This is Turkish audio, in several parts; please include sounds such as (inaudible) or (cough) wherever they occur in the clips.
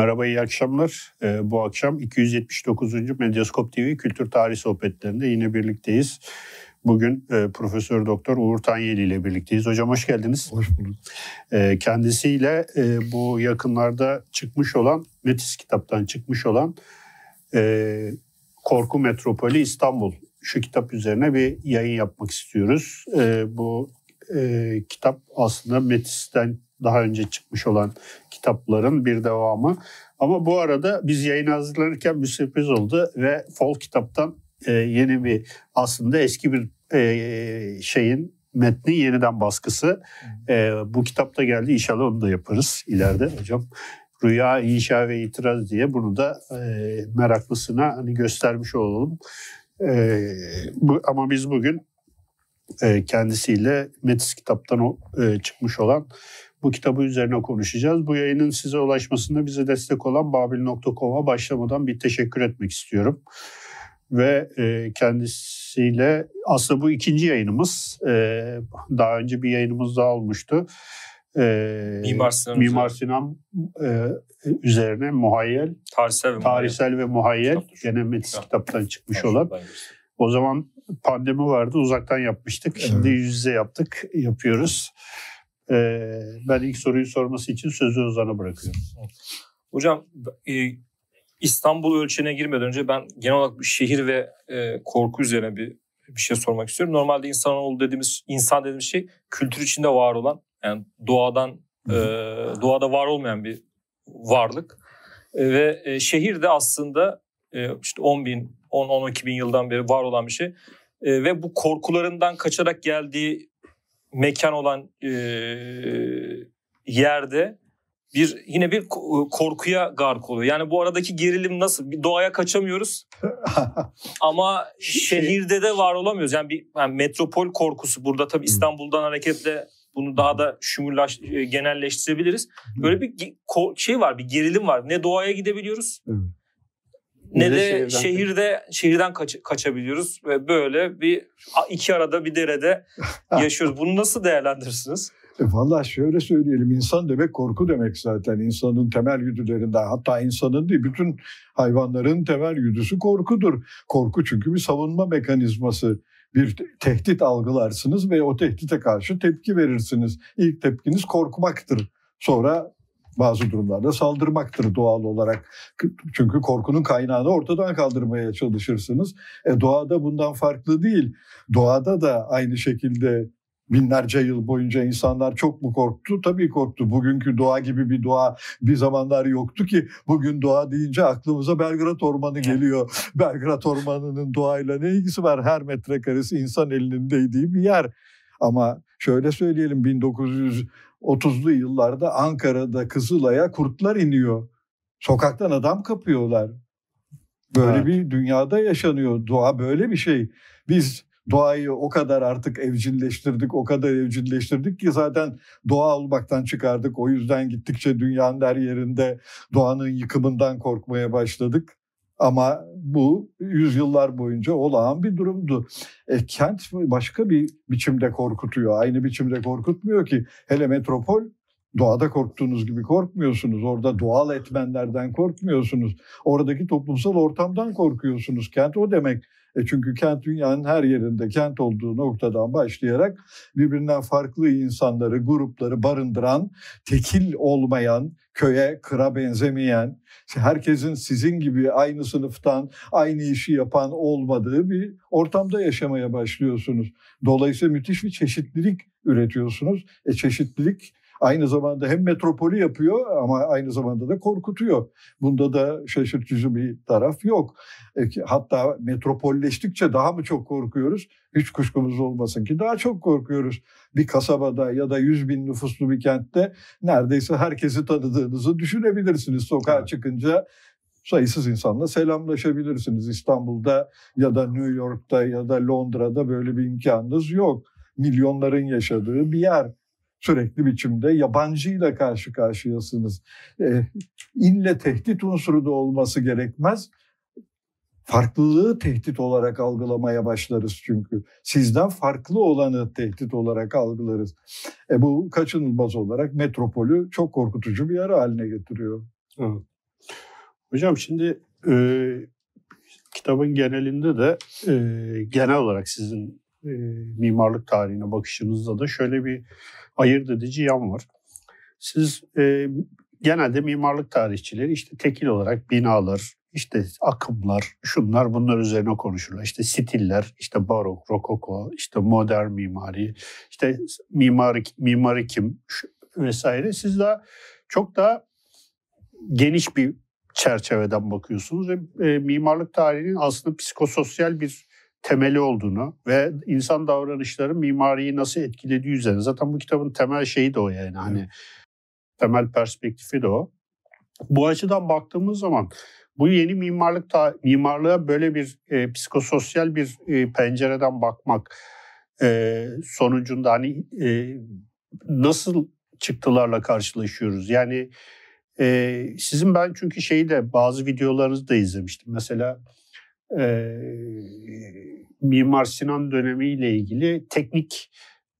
Merhaba, iyi akşamlar. Ee, bu akşam 279. Medyaskop TV Kültür Tarih Sohbetlerinde yine birlikteyiz. Bugün e, Profesör Doktor Uğur Tanyeli ile birlikteyiz. Hocam hoş geldiniz. Hoş bulduk. E, kendisiyle e, bu yakınlarda çıkmış olan, Metis kitaptan çıkmış olan e, Korku Metropoli İstanbul. Şu kitap üzerine bir yayın yapmak istiyoruz. E, bu e, kitap aslında Metis'ten daha önce çıkmış olan kitapların bir devamı. Ama bu arada biz yayın hazırlanırken bir sürpriz oldu ve Fol kitaptan e, yeni bir aslında eski bir e, şeyin metni yeniden baskısı. E, bu kitapta geldi inşallah onu da yaparız ileride hocam. Rüya, inşa ve itiraz diye bunu da e, meraklısına hani göstermiş olalım. E, bu, ama biz bugün e, kendisiyle Metis kitaptan o, e, çıkmış olan bu kitabı üzerine konuşacağız. Bu yayının size ulaşmasında bize destek olan babil.com'a başlamadan bir teşekkür etmek istiyorum. Ve e, kendisiyle aslında bu ikinci yayınımız. E, daha önce bir yayınımız daha olmuştu. E, Mimar Sinan, Mimar Sinan e, üzerine muhayyel, tarihsel ve tarihsel ve muhayyel gene Metis kitaptan çıkmış olan. O zaman pandemi vardı uzaktan yapmıştık. Şimdi evet. yüz yüze yaptık, yapıyoruz. Ee, ben ilk soruyu sorması için sözü Ozan'a bırakıyorum. Hocam e, İstanbul ölçeğine girmeden önce ben genel olarak şehir ve e, korku üzerine bir bir şey sormak istiyorum. Normalde insanoğlu dediğimiz insan dediğimiz şey kültür içinde var olan yani doğadan e, doğada var olmayan bir varlık e, ve e, şehir de aslında e, işte 10 bin 10-12 bin yıldan beri var olan bir şey e, ve bu korkularından kaçarak geldiği mekan olan e, yerde bir yine bir korkuya gark oluyor. Yani bu aradaki gerilim nasıl? Bir doğaya kaçamıyoruz. (laughs) ama şehirde de var olamıyoruz. Yani bir yani metropol korkusu burada tabii İstanbul'dan hareketle bunu daha da şumurlaş genelleştirebiliriz. Böyle bir şey var, bir gerilim var. Ne doğaya gidebiliyoruz ne, de, de şehirde şehirden kaç, kaçabiliyoruz ve böyle bir iki arada bir derede (laughs) yaşıyoruz. Bunu nasıl değerlendirirsiniz? E Valla şöyle söyleyelim insan demek korku demek zaten insanın temel güdülerinden hatta insanın değil bütün hayvanların temel güdüsü korkudur. Korku çünkü bir savunma mekanizması bir tehdit algılarsınız ve o tehdite karşı tepki verirsiniz. İlk tepkiniz korkmaktır. Sonra bazı durumlarda saldırmaktır doğal olarak. Çünkü korkunun kaynağını ortadan kaldırmaya çalışırsınız. E, doğada bundan farklı değil. Doğada da aynı şekilde binlerce yıl boyunca insanlar çok mu korktu? Tabii korktu. Bugünkü doğa gibi bir doğa bir zamanlar yoktu ki bugün doğa deyince aklımıza Belgrad Ormanı geliyor. Belgrad Ormanı'nın doğayla ne ilgisi var? Her metrekaresi insan elinin değdiği bir yer. Ama şöyle söyleyelim 1900 30'lu yıllarda Ankara'da Kızılay'a kurtlar iniyor. Sokaktan adam kapıyorlar. Böyle evet. bir dünyada yaşanıyor. Doğa böyle bir şey. Biz doğayı o kadar artık evcilleştirdik, o kadar evcilleştirdik ki zaten doğa olmaktan çıkardık. O yüzden gittikçe dünyanın her yerinde doğanın yıkımından korkmaya başladık. Ama bu yüzyıllar boyunca olağan bir durumdu. E, kent başka bir biçimde korkutuyor. Aynı biçimde korkutmuyor ki. Hele metropol doğada korktuğunuz gibi korkmuyorsunuz. Orada doğal etmenlerden korkmuyorsunuz. Oradaki toplumsal ortamdan korkuyorsunuz. Kent o demek. E çünkü kent dünyanın her yerinde kent olduğu noktadan başlayarak birbirinden farklı insanları, grupları barındıran, tekil olmayan, köye, kıra benzemeyen, herkesin sizin gibi aynı sınıftan aynı işi yapan olmadığı bir ortamda yaşamaya başlıyorsunuz. Dolayısıyla müthiş bir çeşitlilik üretiyorsunuz. E çeşitlilik aynı zamanda hem metropolü yapıyor ama aynı zamanda da korkutuyor. Bunda da şaşırtıcı bir taraf yok. E, hatta metropolleştikçe daha mı çok korkuyoruz? Hiç kuşkumuz olmasın ki daha çok korkuyoruz. Bir kasabada ya da 100 bin nüfuslu bir kentte neredeyse herkesi tanıdığınızı düşünebilirsiniz. Sokağa evet. çıkınca sayısız insanla selamlaşabilirsiniz. İstanbul'da ya da New York'ta ya da Londra'da böyle bir imkanınız yok. Milyonların yaşadığı bir yer sürekli biçimde yabancıyla karşı karşıyasınız. E, ille tehdit unsuru da olması gerekmez. Farklılığı tehdit olarak algılamaya başlarız çünkü. Sizden farklı olanı tehdit olarak algılarız. E bu kaçınılmaz olarak metropolü çok korkutucu bir yer haline getiriyor. Evet. Hocam şimdi e, kitabın genelinde de e, genel olarak sizin mimarlık tarihine bakışınızda da şöyle bir ayırt edici yan var. Siz e, genelde mimarlık tarihçileri işte tekil olarak binalar, işte akımlar, şunlar bunlar üzerine konuşurlar. İşte stiller, işte barok, rokoko, işte modern mimari, işte mimari, mimari kim vesaire. Siz daha çok daha geniş bir çerçeveden bakıyorsunuz ve e, mimarlık tarihinin aslında psikososyal bir temeli olduğunu ve insan davranışları mimariyi nasıl etkilediği üzerine. Zaten bu kitabın temel şeyi de o yani hani temel perspektifi de o. Bu açıdan baktığımız zaman bu yeni mimarlık ta, mimarlığa böyle bir e, psikososyal bir e, pencereden bakmak e, sonucunda hani e, nasıl çıktılarla karşılaşıyoruz? Yani e, sizin ben çünkü şeyi de bazı videolarınızı da izlemiştim. Mesela e, Mimar Sinan dönemiyle ilgili teknik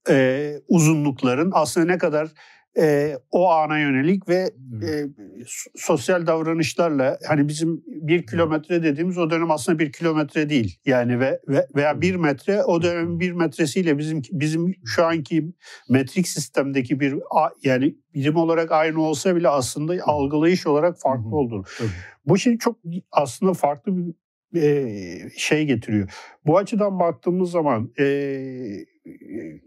e, uzunlukların aslında ne kadar e, o ana yönelik ve e, sosyal davranışlarla hani bizim bir kilometre dediğimiz o dönem aslında bir kilometre değil. Yani ve, ve veya bir metre o dönem bir metresiyle bizim bizim şu anki metrik sistemdeki bir yani birim olarak aynı olsa bile aslında algılayış olarak farklı olduğunu. Bu şey çok aslında farklı bir şey getiriyor. Bu açıdan baktığımız zaman e,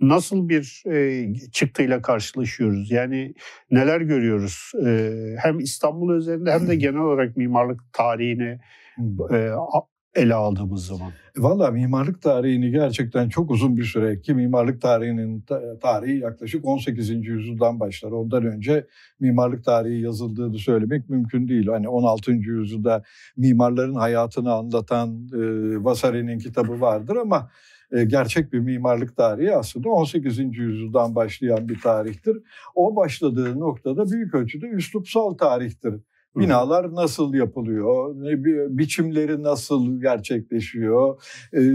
nasıl bir e, çıktıyla karşılaşıyoruz? Yani neler görüyoruz? E, hem İstanbul üzerinde hem de genel olarak mimarlık tarihini e, ele aldığımız zaman. Valla mimarlık tarihini gerçekten çok uzun bir süre ki mimarlık tarihinin tarihi yaklaşık 18. yüzyıldan başlar. Ondan önce mimarlık tarihi yazıldığını söylemek mümkün değil. Hani 16. yüzyılda mimarların hayatını anlatan e, Vasari'nin kitabı vardır ama e, gerçek bir mimarlık tarihi aslında 18. yüzyıldan başlayan bir tarihtir. O başladığı noktada büyük ölçüde üslupsal tarihtir. Binalar nasıl yapılıyor, biçimleri nasıl gerçekleşiyor,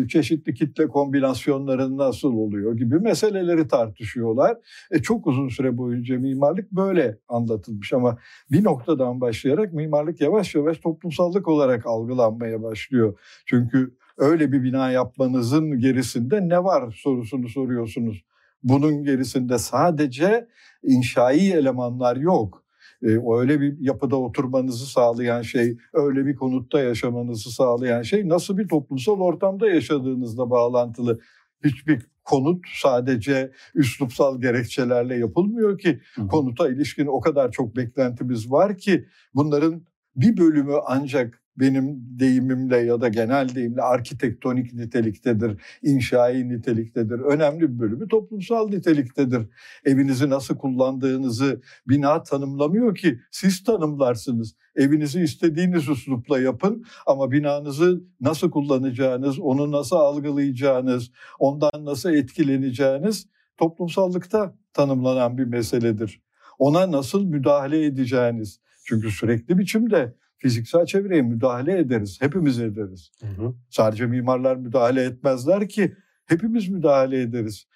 çeşitli kitle kombinasyonları nasıl oluyor gibi meseleleri tartışıyorlar. E çok uzun süre boyunca mimarlık böyle anlatılmış ama bir noktadan başlayarak mimarlık yavaş yavaş toplumsallık olarak algılanmaya başlıyor. Çünkü öyle bir bina yapmanızın gerisinde ne var sorusunu soruyorsunuz. Bunun gerisinde sadece inşai elemanlar yok. Öyle bir yapıda oturmanızı sağlayan şey, öyle bir konutta yaşamanızı sağlayan şey nasıl bir toplumsal ortamda yaşadığınızla bağlantılı. Hiçbir konut sadece üslupsal gerekçelerle yapılmıyor ki. Hı. Konuta ilişkin o kadar çok beklentimiz var ki bunların bir bölümü ancak benim deyimimle ya da genel deyimle arkitektonik niteliktedir, inşai niteliktedir. Önemli bir bölümü toplumsal niteliktedir. Evinizi nasıl kullandığınızı bina tanımlamıyor ki siz tanımlarsınız. Evinizi istediğiniz üslupla yapın ama binanızı nasıl kullanacağınız, onu nasıl algılayacağınız, ondan nasıl etkileneceğiniz toplumsallıkta tanımlanan bir meseledir. Ona nasıl müdahale edeceğiniz. Çünkü sürekli biçimde fiziksel çevreye müdahale ederiz. Hepimiz ederiz. Hı hı. Sadece mimarlar müdahale etmezler ki hepimiz müdahale ederiz.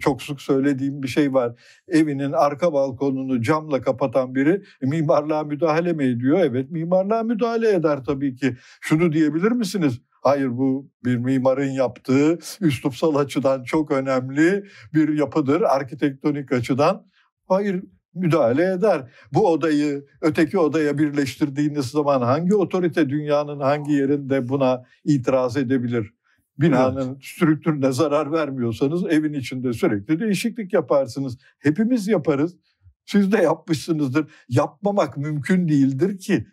Çok sık söylediğim bir şey var. Evinin arka balkonunu camla kapatan biri e, mimarlığa müdahale mi ediyor? Evet mimarlığa müdahale eder tabii ki. Şunu diyebilir misiniz? Hayır bu bir mimarın yaptığı üslupsal açıdan çok önemli bir yapıdır arkitektonik açıdan. Hayır müdahale eder. Bu odayı öteki odaya birleştirdiğiniz zaman hangi otorite dünyanın hangi yerinde buna itiraz edebilir? Binanın evet. strüktürüne zarar vermiyorsanız evin içinde sürekli değişiklik yaparsınız. Hepimiz yaparız. Siz de yapmışsınızdır. Yapmamak mümkün değildir ki.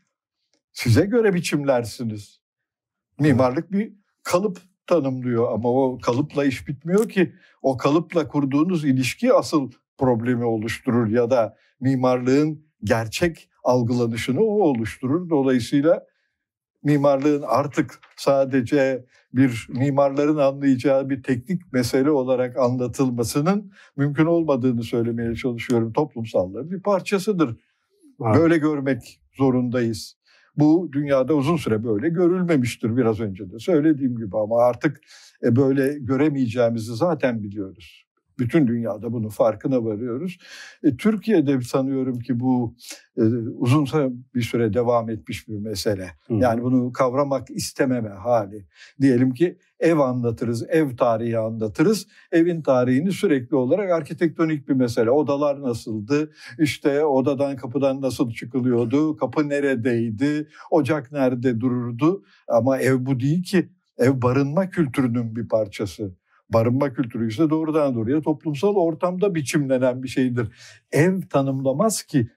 Size göre biçimlersiniz. Mimarlık bir kalıp tanımlıyor ama o kalıpla iş bitmiyor ki. O kalıpla kurduğunuz ilişki asıl problemi oluşturur ya da mimarlığın gerçek algılanışını o oluşturur. Dolayısıyla mimarlığın artık sadece bir mimarların anlayacağı bir teknik mesele olarak anlatılmasının mümkün olmadığını söylemeye çalışıyorum. Toplumsallığın bir parçasıdır. Evet. Böyle görmek zorundayız. Bu dünyada uzun süre böyle görülmemiştir biraz önce de söylediğim gibi ama artık e, böyle göremeyeceğimizi zaten biliyoruz. Bütün dünyada bunun farkına varıyoruz. E, Türkiye'de sanıyorum ki bu e, uzun bir süre devam etmiş bir mesele. Hı. Yani bunu kavramak istememe hali. Diyelim ki ev anlatırız, ev tarihi anlatırız. Evin tarihini sürekli olarak arkitektonik bir mesele. Odalar nasıldı? İşte odadan kapıdan nasıl çıkılıyordu? Kapı neredeydi? Ocak nerede dururdu? Ama ev bu değil ki. Ev barınma kültürünün bir parçası. Barınma kültürü ise doğrudan doğruya toplumsal ortamda biçimlenen bir şeydir. Ev tanımlamaz ki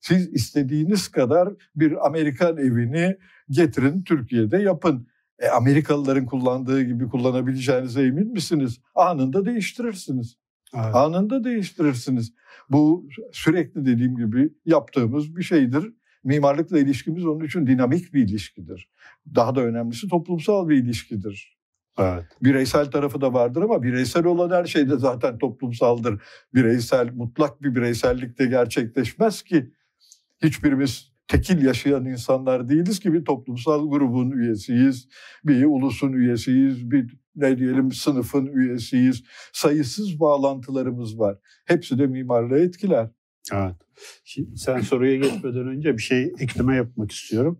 siz istediğiniz kadar bir Amerikan evini getirin Türkiye'de yapın. E, Amerikalıların kullandığı gibi kullanabileceğinize emin misiniz? Anında değiştirirsiniz. Evet. Anında değiştirirsiniz. Bu sürekli dediğim gibi yaptığımız bir şeydir. Mimarlıkla ilişkimiz onun için dinamik bir ilişkidir. Daha da önemlisi toplumsal bir ilişkidir. Evet. Bireysel tarafı da vardır ama bireysel olan her şey de zaten toplumsaldır. Bireysel, mutlak bir bireysellik de gerçekleşmez ki. Hiçbirimiz tekil yaşayan insanlar değiliz ki bir toplumsal grubun üyesiyiz, bir ulusun üyesiyiz, bir ne diyelim sınıfın üyesiyiz. Sayısız bağlantılarımız var. Hepsi de mimarlığı etkiler. Evet. Şimdi sen soruya geçmeden önce bir şey ekleme yapmak istiyorum.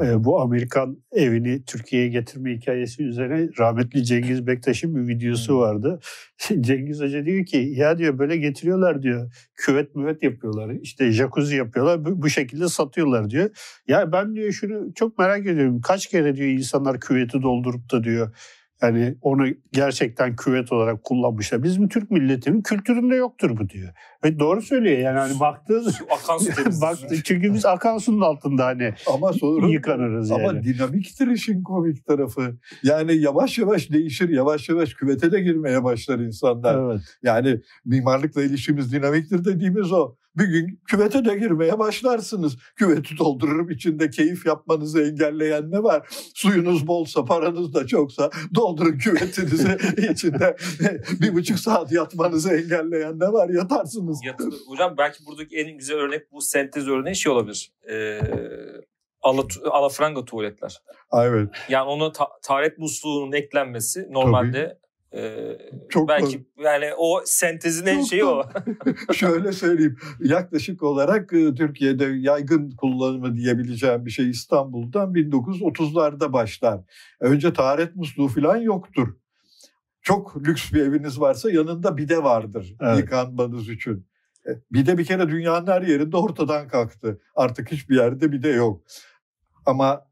Ee, bu Amerikan evini Türkiye'ye getirme hikayesi üzerine rahmetli Cengiz Bektaş'ın bir videosu vardı. (laughs) Cengiz Hoca diyor ki ya diyor böyle getiriyorlar diyor küvet müvet yapıyorlar işte jacuzzi yapıyorlar bu, bu şekilde satıyorlar diyor. Ya ben diyor şunu çok merak ediyorum kaç kere diyor insanlar küveti doldurup da diyor yani onu gerçekten küvet olarak kullanmışlar. Bizim Türk milletinin kültüründe yoktur bu diyor. Ve doğru söylüyor yani hani baktığınız (laughs) baktı, çünkü biz akan sunun altında hani ama sonra yıkanırız yani. Ama dinamiktir işin komik tarafı. Yani yavaş yavaş değişir, yavaş yavaş küvete de girmeye başlar insanlar. Evet. Yani mimarlıkla ilişkimiz dinamiktir dediğimiz o bir gün küvete de girmeye başlarsınız. Küveti doldururum içinde keyif yapmanızı engelleyen ne var? Suyunuz bolsa, paranız da çoksa doldurun küvetinizi (laughs) içinde bir buçuk saat yatmanızı engelleyen ne var? Yatarsınız. Yatılır. Hocam belki buradaki en güzel örnek bu sentez örneği şey olabilir. Ee, ala, alafranga tuvaletler. Evet. Yani ona ta- taharet musluğunun eklenmesi normalde. Ee, Çok belki doğru. yani o sentezin en şeyi o. (laughs) Şöyle söyleyeyim. Yaklaşık olarak Türkiye'de yaygın kullanımı diyebileceğim bir şey İstanbul'dan 1930'larda başlar. Önce taharet musluğu falan yoktur. Çok lüks bir eviniz varsa yanında bide vardır evet. yıkanmanız için. E, bide bir kere dünyanın her yerinde ortadan kalktı. Artık hiçbir yerde bide yok. Ama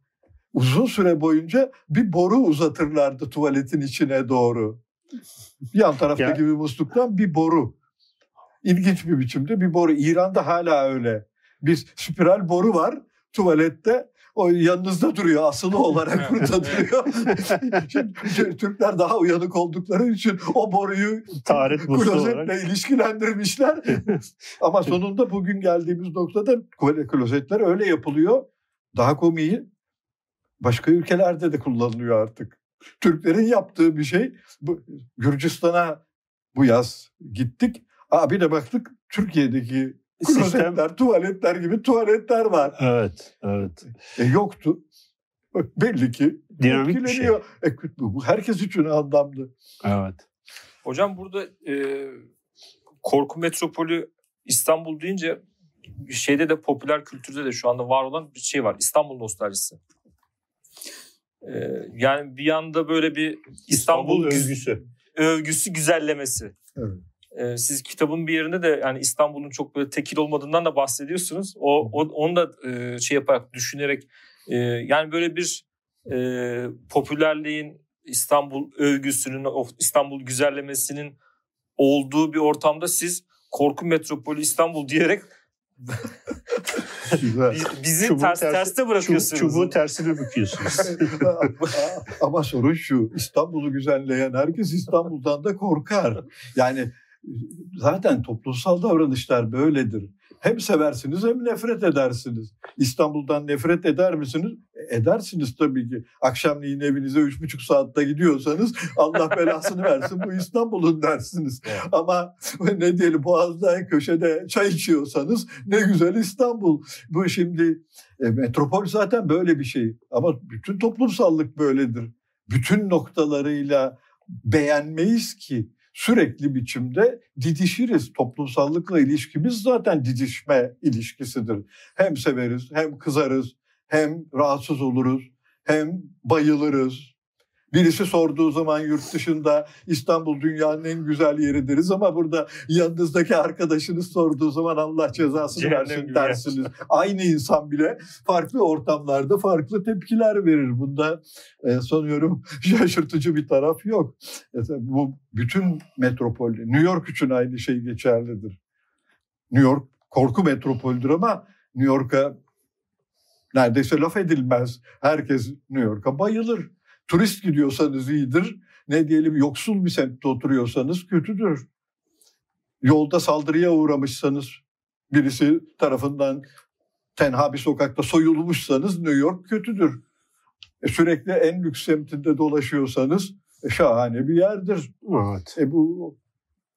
uzun süre boyunca bir boru uzatırlardı tuvaletin içine doğru. Yan taraftaki bir musluktan bir boru. İlginç bir biçimde bir boru. İran'da hala öyle. Bir spiral boru var tuvalette. O yanınızda duruyor asılı olarak (laughs) burada duruyor. Şimdi Türkler daha uyanık oldukları için o boruyu Taharet klozetle olarak. ilişkilendirmişler. (laughs) Ama sonunda bugün geldiğimiz noktada klozetler öyle yapılıyor. Daha komiği başka ülkelerde de kullanılıyor artık. Türklerin yaptığı bir şey. Bu, Gürcistan'a bu yaz gittik. Aa, bir de baktık Türkiye'deki klozetler, tuvaletler gibi tuvaletler var. Evet, evet. E, yoktu. Belli ki dinamik bir şey. E, bu herkes için anlamlı. Evet. Hocam burada e, korku metropolü İstanbul deyince şeyde de popüler kültürde de şu anda var olan bir şey var. İstanbul nostaljisi. Ee, yani bir yanda böyle bir İstanbul, İstanbul övgüsü. övgüsü güzellemesi. Evet. Ee, siz kitabın bir yerinde de yani İstanbul'un çok böyle tekil olmadığından da bahsediyorsunuz. O, o onu da e, şey yaparak düşünerek e, yani böyle bir e, popülerliğin İstanbul övgüsünün, İstanbul güzellemesinin olduğu bir ortamda siz korku metropolü İstanbul diyerek (laughs) Bizi ters, tersi, terste bırakıyorsunuz. Çubuğu tersine büküyorsunuz. (laughs) Ama sorun şu. İstanbul'u güzelleyen herkes İstanbul'dan da korkar. Yani zaten toplumsal davranışlar böyledir. Hem seversiniz hem nefret edersiniz. İstanbul'dan nefret eder misiniz? E, edersiniz tabii ki. Akşamleyin evinize üç buçuk saatte gidiyorsanız Allah belasını versin bu İstanbul'un dersiniz. Evet. Ama ne diyelim Boğaz'da köşede çay içiyorsanız ne güzel İstanbul. Bu şimdi e, metropol zaten böyle bir şey. Ama bütün toplumsallık böyledir. Bütün noktalarıyla beğenmeyiz ki sürekli biçimde didişiriz. Toplumsallıkla ilişkimiz zaten didişme ilişkisidir. Hem severiz, hem kızarız, hem rahatsız oluruz, hem bayılırız, Birisi sorduğu zaman yurt dışında İstanbul dünyanın en güzel yeri deriz ama burada yanınızdaki arkadaşınız sorduğu zaman Allah cezasını Cehennem versin dersiniz. Aynı insan bile farklı ortamlarda farklı tepkiler verir. Bunda e, sanıyorum (laughs) şaşırtıcı bir taraf yok. E, bu bütün metropol, New York için aynı şey geçerlidir. New York korku metropolüdür ama New York'a neredeyse laf edilmez. Herkes New York'a bayılır. Turist gidiyorsanız iyidir. Ne diyelim yoksul bir semtte oturuyorsanız kötüdür. Yolda saldırıya uğramışsanız birisi tarafından tenha bir sokakta soyulmuşsanız New York kötüdür. E sürekli en lüks semtinde dolaşıyorsanız e şahane bir yerdir. Evet. E bu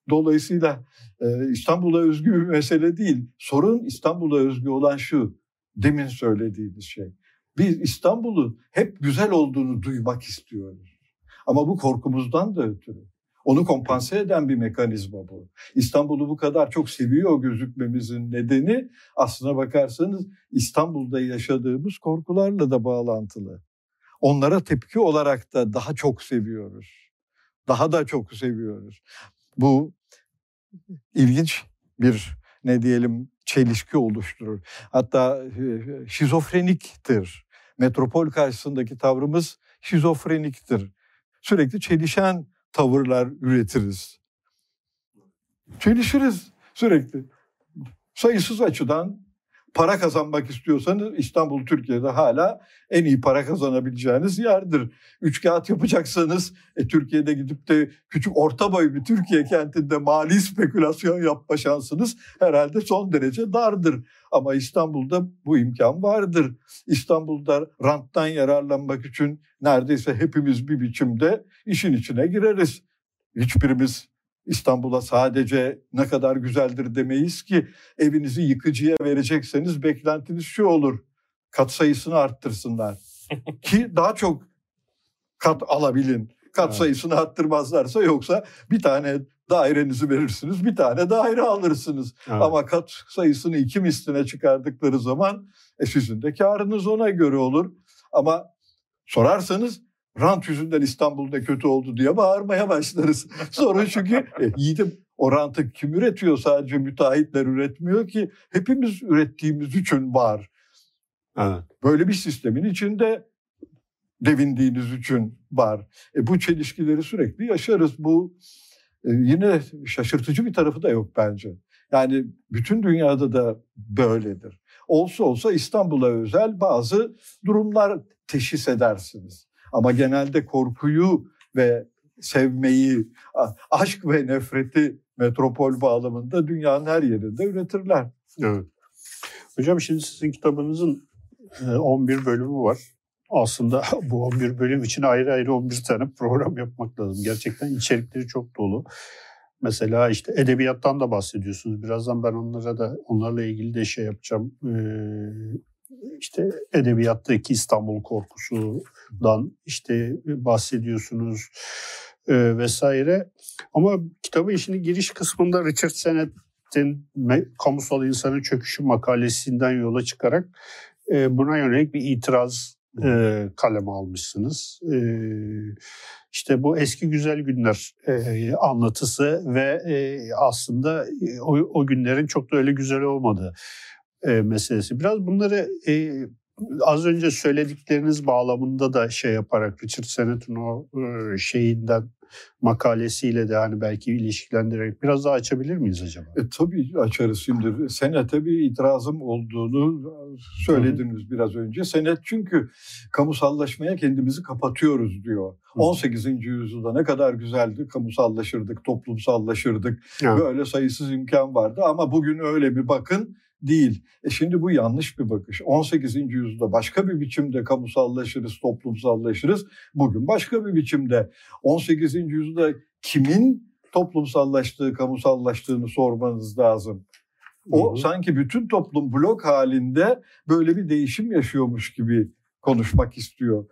dolayısıyla e, İstanbul'a özgü bir mesele değil. Sorun İstanbul'a özgü olan şu. Demin söylediğiniz şey. Biz İstanbul'un hep güzel olduğunu duymak istiyoruz. Ama bu korkumuzdan da ötürü. Onu kompanse eden bir mekanizma bu. İstanbul'u bu kadar çok seviyor gözükmemizin nedeni aslına bakarsanız İstanbul'da yaşadığımız korkularla da bağlantılı. Onlara tepki olarak da daha çok seviyoruz. Daha da çok seviyoruz. Bu ilginç bir ne diyelim çelişki oluşturur. Hatta şizofreniktir. Metropol karşısındaki tavrımız şizofreniktir. Sürekli çelişen tavırlar üretiriz. Çelişiriz sürekli. Sayısız açıdan para kazanmak istiyorsanız İstanbul Türkiye'de hala en iyi para kazanabileceğiniz yerdir. Üç kağıt yapacaksanız e, Türkiye'de gidip de küçük orta boy bir Türkiye kentinde mali spekülasyon yapma şansınız herhalde son derece dardır. Ama İstanbul'da bu imkan vardır. İstanbul'da ranttan yararlanmak için neredeyse hepimiz bir biçimde işin içine gireriz. Hiçbirimiz İstanbul'a sadece ne kadar güzeldir demeyiz ki evinizi yıkıcıya verecekseniz beklentiniz şu olur. Kat sayısını arttırsınlar. (laughs) ki daha çok kat alabilin. Kat evet. sayısını arttırmazlarsa yoksa bir tane dairenizi verirsiniz, bir tane daire alırsınız. Evet. Ama kat sayısını iki misline çıkardıkları zaman e sizin de karınız ona göre olur. Ama sorarsanız rant yüzünden İstanbul'da kötü oldu diye bağırmaya başlarız. (laughs) Sorun çünkü e, yiğidim o rantı kim üretiyor sadece müteahhitler üretmiyor ki hepimiz ürettiğimiz için var. Evet. Böyle bir sistemin içinde devindiğiniz için var. E, bu çelişkileri sürekli yaşarız. Bu e, yine şaşırtıcı bir tarafı da yok bence. Yani bütün dünyada da böyledir. Olsa olsa İstanbul'a özel bazı durumlar teşhis edersiniz. Ama genelde korkuyu ve sevmeyi, aşk ve nefreti metropol bağlamında dünyanın her yerinde üretirler. Evet. Hocam şimdi sizin kitabınızın 11 e, bölümü var. Aslında (laughs) bu 11 bölüm için ayrı ayrı 11 tane program yapmak lazım. Gerçekten içerikleri çok dolu. Mesela işte edebiyattan da bahsediyorsunuz. Birazdan ben onlara da onlarla ilgili de şey yapacağım. Ee, işte edebiyattaki İstanbul korkusundan işte bahsediyorsunuz e, vesaire. Ama kitabın işinin giriş kısmında Richard Sennett'in Kamusal İnsanın Çöküşü makalesinden yola çıkarak e, buna yönelik bir itiraz e, kaleme almışsınız. E, işte bu eski güzel günler e, anlatısı ve e, aslında o, o günlerin çok da öyle güzel olmadığı e, meselesi. Biraz bunları e, az önce söyledikleriniz bağlamında da şey yaparak Richard Sennett'in o e, şeyinden makalesiyle de hani belki ilişkilendirerek biraz daha açabilir miyiz acaba? E, tabii açarız şimdi. Senete bir itirazım olduğunu söylediniz Hı. biraz önce. Senet çünkü kamusallaşmaya kendimizi kapatıyoruz diyor. Hı. 18. yüzyılda ne kadar güzeldi kamusallaşırdık, toplumsallaşırdık. Hı. Böyle sayısız imkan vardı ama bugün öyle mi bakın değil. E şimdi bu yanlış bir bakış. 18. yüzyılda başka bir biçimde kamusallaşırız, toplumsallaşırız. Bugün başka bir biçimde. 18. yüzyılda kimin toplumsallaştığı, kamusallaştığını sormanız lazım. O Hı-hı. sanki bütün toplum blok halinde böyle bir değişim yaşıyormuş gibi konuşmak istiyor.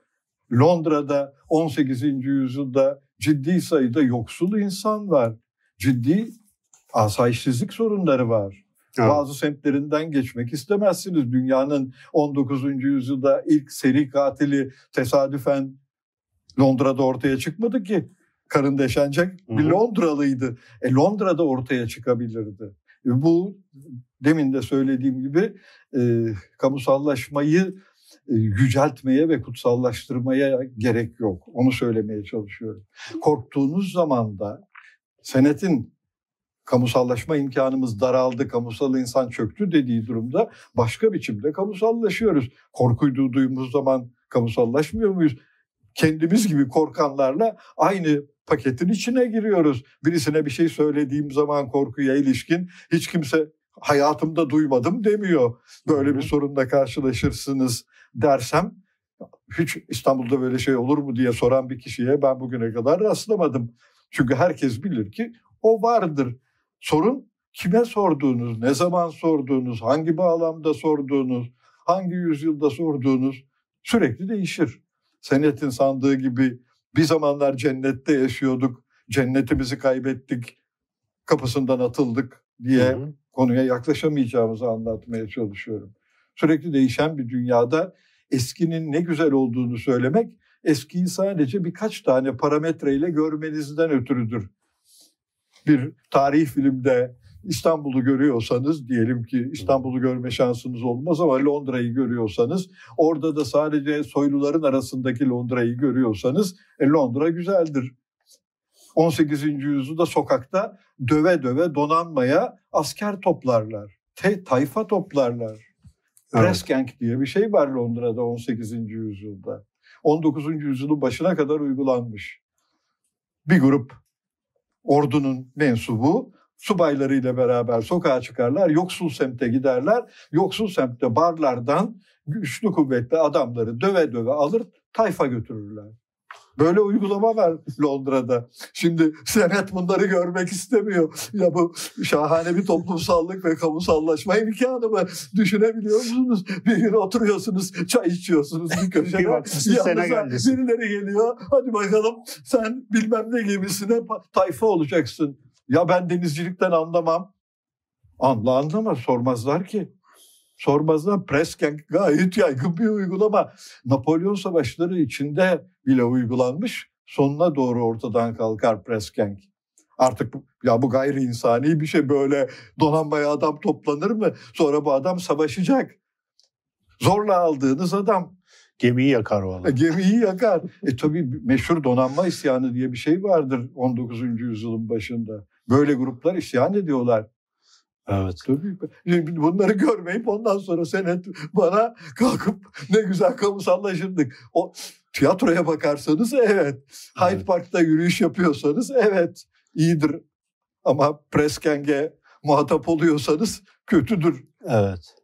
Londra'da 18. yüzyılda ciddi sayıda yoksul insan var. Ciddi asayişsizlik sorunları var. Evet. Bazı semtlerinden geçmek istemezsiniz. Dünyanın 19. yüzyılda ilk seri katili tesadüfen Londra'da ortaya çıkmadı ki. Karın deşenecek bir Londralıydı. E Londra'da ortaya çıkabilirdi. E bu demin de söylediğim gibi e, kamusallaşmayı e, yüceltmeye ve kutsallaştırmaya gerek yok. Onu söylemeye çalışıyorum. Korktuğunuz zaman da senetin kamusallaşma imkanımız daraldı, kamusal insan çöktü dediği durumda başka biçimde kamusallaşıyoruz. Korkuyu duyduğumuz zaman kamusallaşmıyor muyuz? Kendimiz gibi korkanlarla aynı paketin içine giriyoruz. Birisine bir şey söylediğim zaman korkuya ilişkin hiç kimse hayatımda duymadım demiyor. Böyle bir sorunla karşılaşırsınız dersem hiç İstanbul'da böyle şey olur mu diye soran bir kişiye ben bugüne kadar rastlamadım. Çünkü herkes bilir ki o vardır. Sorun kime sorduğunuz, ne zaman sorduğunuz, hangi bağlamda sorduğunuz, hangi yüzyılda sorduğunuz sürekli değişir. Senetin sandığı gibi bir zamanlar cennette yaşıyorduk, cennetimizi kaybettik, kapısından atıldık diye hı hı. konuya yaklaşamayacağımızı anlatmaya çalışıyorum. Sürekli değişen bir dünyada eskinin ne güzel olduğunu söylemek eskiyi sadece birkaç tane parametreyle görmenizden ötürüdür. Bir tarih filmde İstanbul'u görüyorsanız diyelim ki İstanbul'u görme şansınız olmaz ama Londra'yı görüyorsanız orada da sadece soyluların arasındaki Londra'yı görüyorsanız e, Londra güzeldir. 18. yüzyılda sokakta döve döve donanmaya asker toplarlar. Te, tayfa toplarlar. Evet. Diye bir şey var Londra'da 18. yüzyılda. 19. yüzyılın başına kadar uygulanmış. Bir grup ordunun mensubu subaylarıyla beraber sokağa çıkarlar, yoksul semte giderler. Yoksul semtte barlardan güçlü kuvvetli adamları döve döve alır, tayfa götürürler. Böyle uygulama var Londra'da. Şimdi senet bunları görmek istemiyor. Ya bu şahane bir toplumsallık ve kamusallaşma imkanı mı? Düşünebiliyor musunuz? Bir gün oturuyorsunuz, çay içiyorsunuz bir köşede. Yanınıza birileri geliyor. Hadi bakalım sen bilmem ne gemisine tayfa olacaksın. Ya ben denizcilikten anlamam. Anla anlama sormazlar ki. Sormazlar. Presken gayet yaygın bir uygulama. Napolyon savaşları içinde bile uygulanmış. Sonuna doğru ortadan kalkar Preskenk. Artık ya bu gayri insani bir şey böyle donanmaya adam toplanır mı? Sonra bu adam savaşacak. Zorla aldığınız adam. Gemiyi yakar valla. E, gemiyi (laughs) yakar. E tabii meşhur donanma isyanı diye bir şey vardır 19. yüzyılın başında. Böyle gruplar isyan ediyorlar. Evet. Tabii. Bunları görmeyip ondan sonra senet bana kalkıp ne güzel kamusallaşırdık. O tiyatroya bakarsanız evet. Hyde evet. Park'ta yürüyüş yapıyorsanız evet iyidir. Ama Preskenge muhatap oluyorsanız kötüdür. Evet.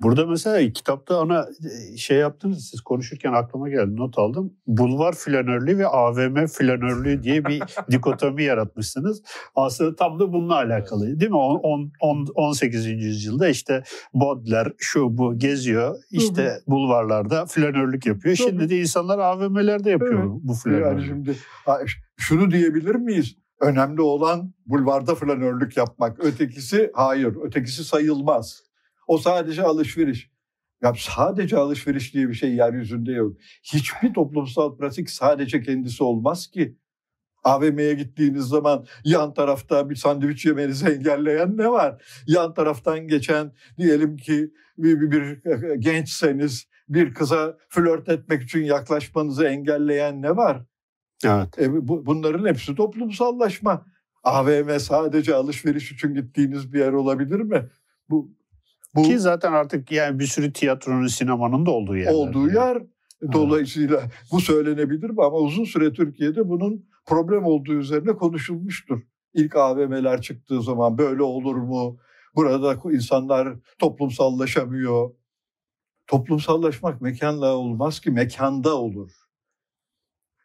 Burada mesela kitapta ana e, şey yaptınız siz konuşurken aklıma geldi not aldım. Bulvar flanörlüğü ve AVM flanörlüğü diye bir (laughs) dikotomi yaratmışsınız. Aslında tam da bununla alakalı değil mi? 10, 10, 18. yüzyılda işte Bodler şu bu geziyor işte bulvarlarda flanörlük yapıyor. Tabii. Şimdi de insanlar AVM'lerde yapıyor evet. bu flanörlüğü. Yani şimdi şunu diyebilir miyiz? Önemli olan bulvarda flanörlük yapmak. Ötekisi hayır, ötekisi sayılmaz. O sadece alışveriş. Ya sadece alışveriş diye bir şey yeryüzünde yok. Hiçbir toplumsal pratik sadece kendisi olmaz ki. AVM'ye gittiğiniz zaman yan tarafta bir sandviç yemenizi (laughs) engelleyen ne var? Yan taraftan geçen diyelim ki bir, bir, bir gençseniz bir kıza flört etmek için yaklaşmanızı engelleyen ne var? Evet. E, bu, bunların hepsi toplumsallaşma. AVM sadece alışveriş için gittiğiniz bir yer olabilir mi? Bu bu, Ki zaten artık yani bir sürü tiyatronun, sinemanın da olduğu yer. Olduğu yer. Dolayısıyla bu söylenebilir mi? Ama uzun süre Türkiye'de bunun problem olduğu üzerine konuşulmuştur. İlk AVM'ler çıktığı zaman böyle olur mu? Burada insanlar toplumsallaşamıyor. Toplumsallaşmak mekanla olmaz ki mekanda olur.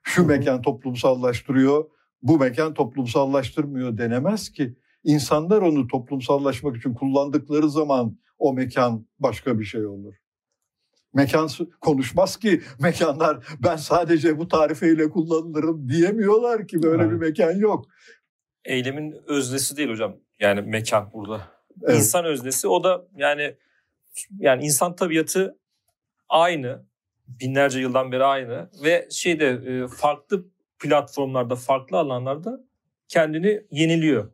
Şu mekan toplumsallaştırıyor, bu mekan toplumsallaştırmıyor denemez ki. İnsanlar onu toplumsallaşmak için kullandıkları zaman o mekan başka bir şey olur. mekan konuşmaz ki mekanlar ben sadece bu tarifeyle kullanılırım diyemiyorlar ki böyle evet. bir mekan yok. Eylemin öznesi değil hocam. Yani mekan burada. Evet. İnsan öznesi o da yani yani insan tabiatı aynı. Binlerce yıldan beri aynı ve şeyde farklı platformlarda, farklı alanlarda kendini yeniliyor.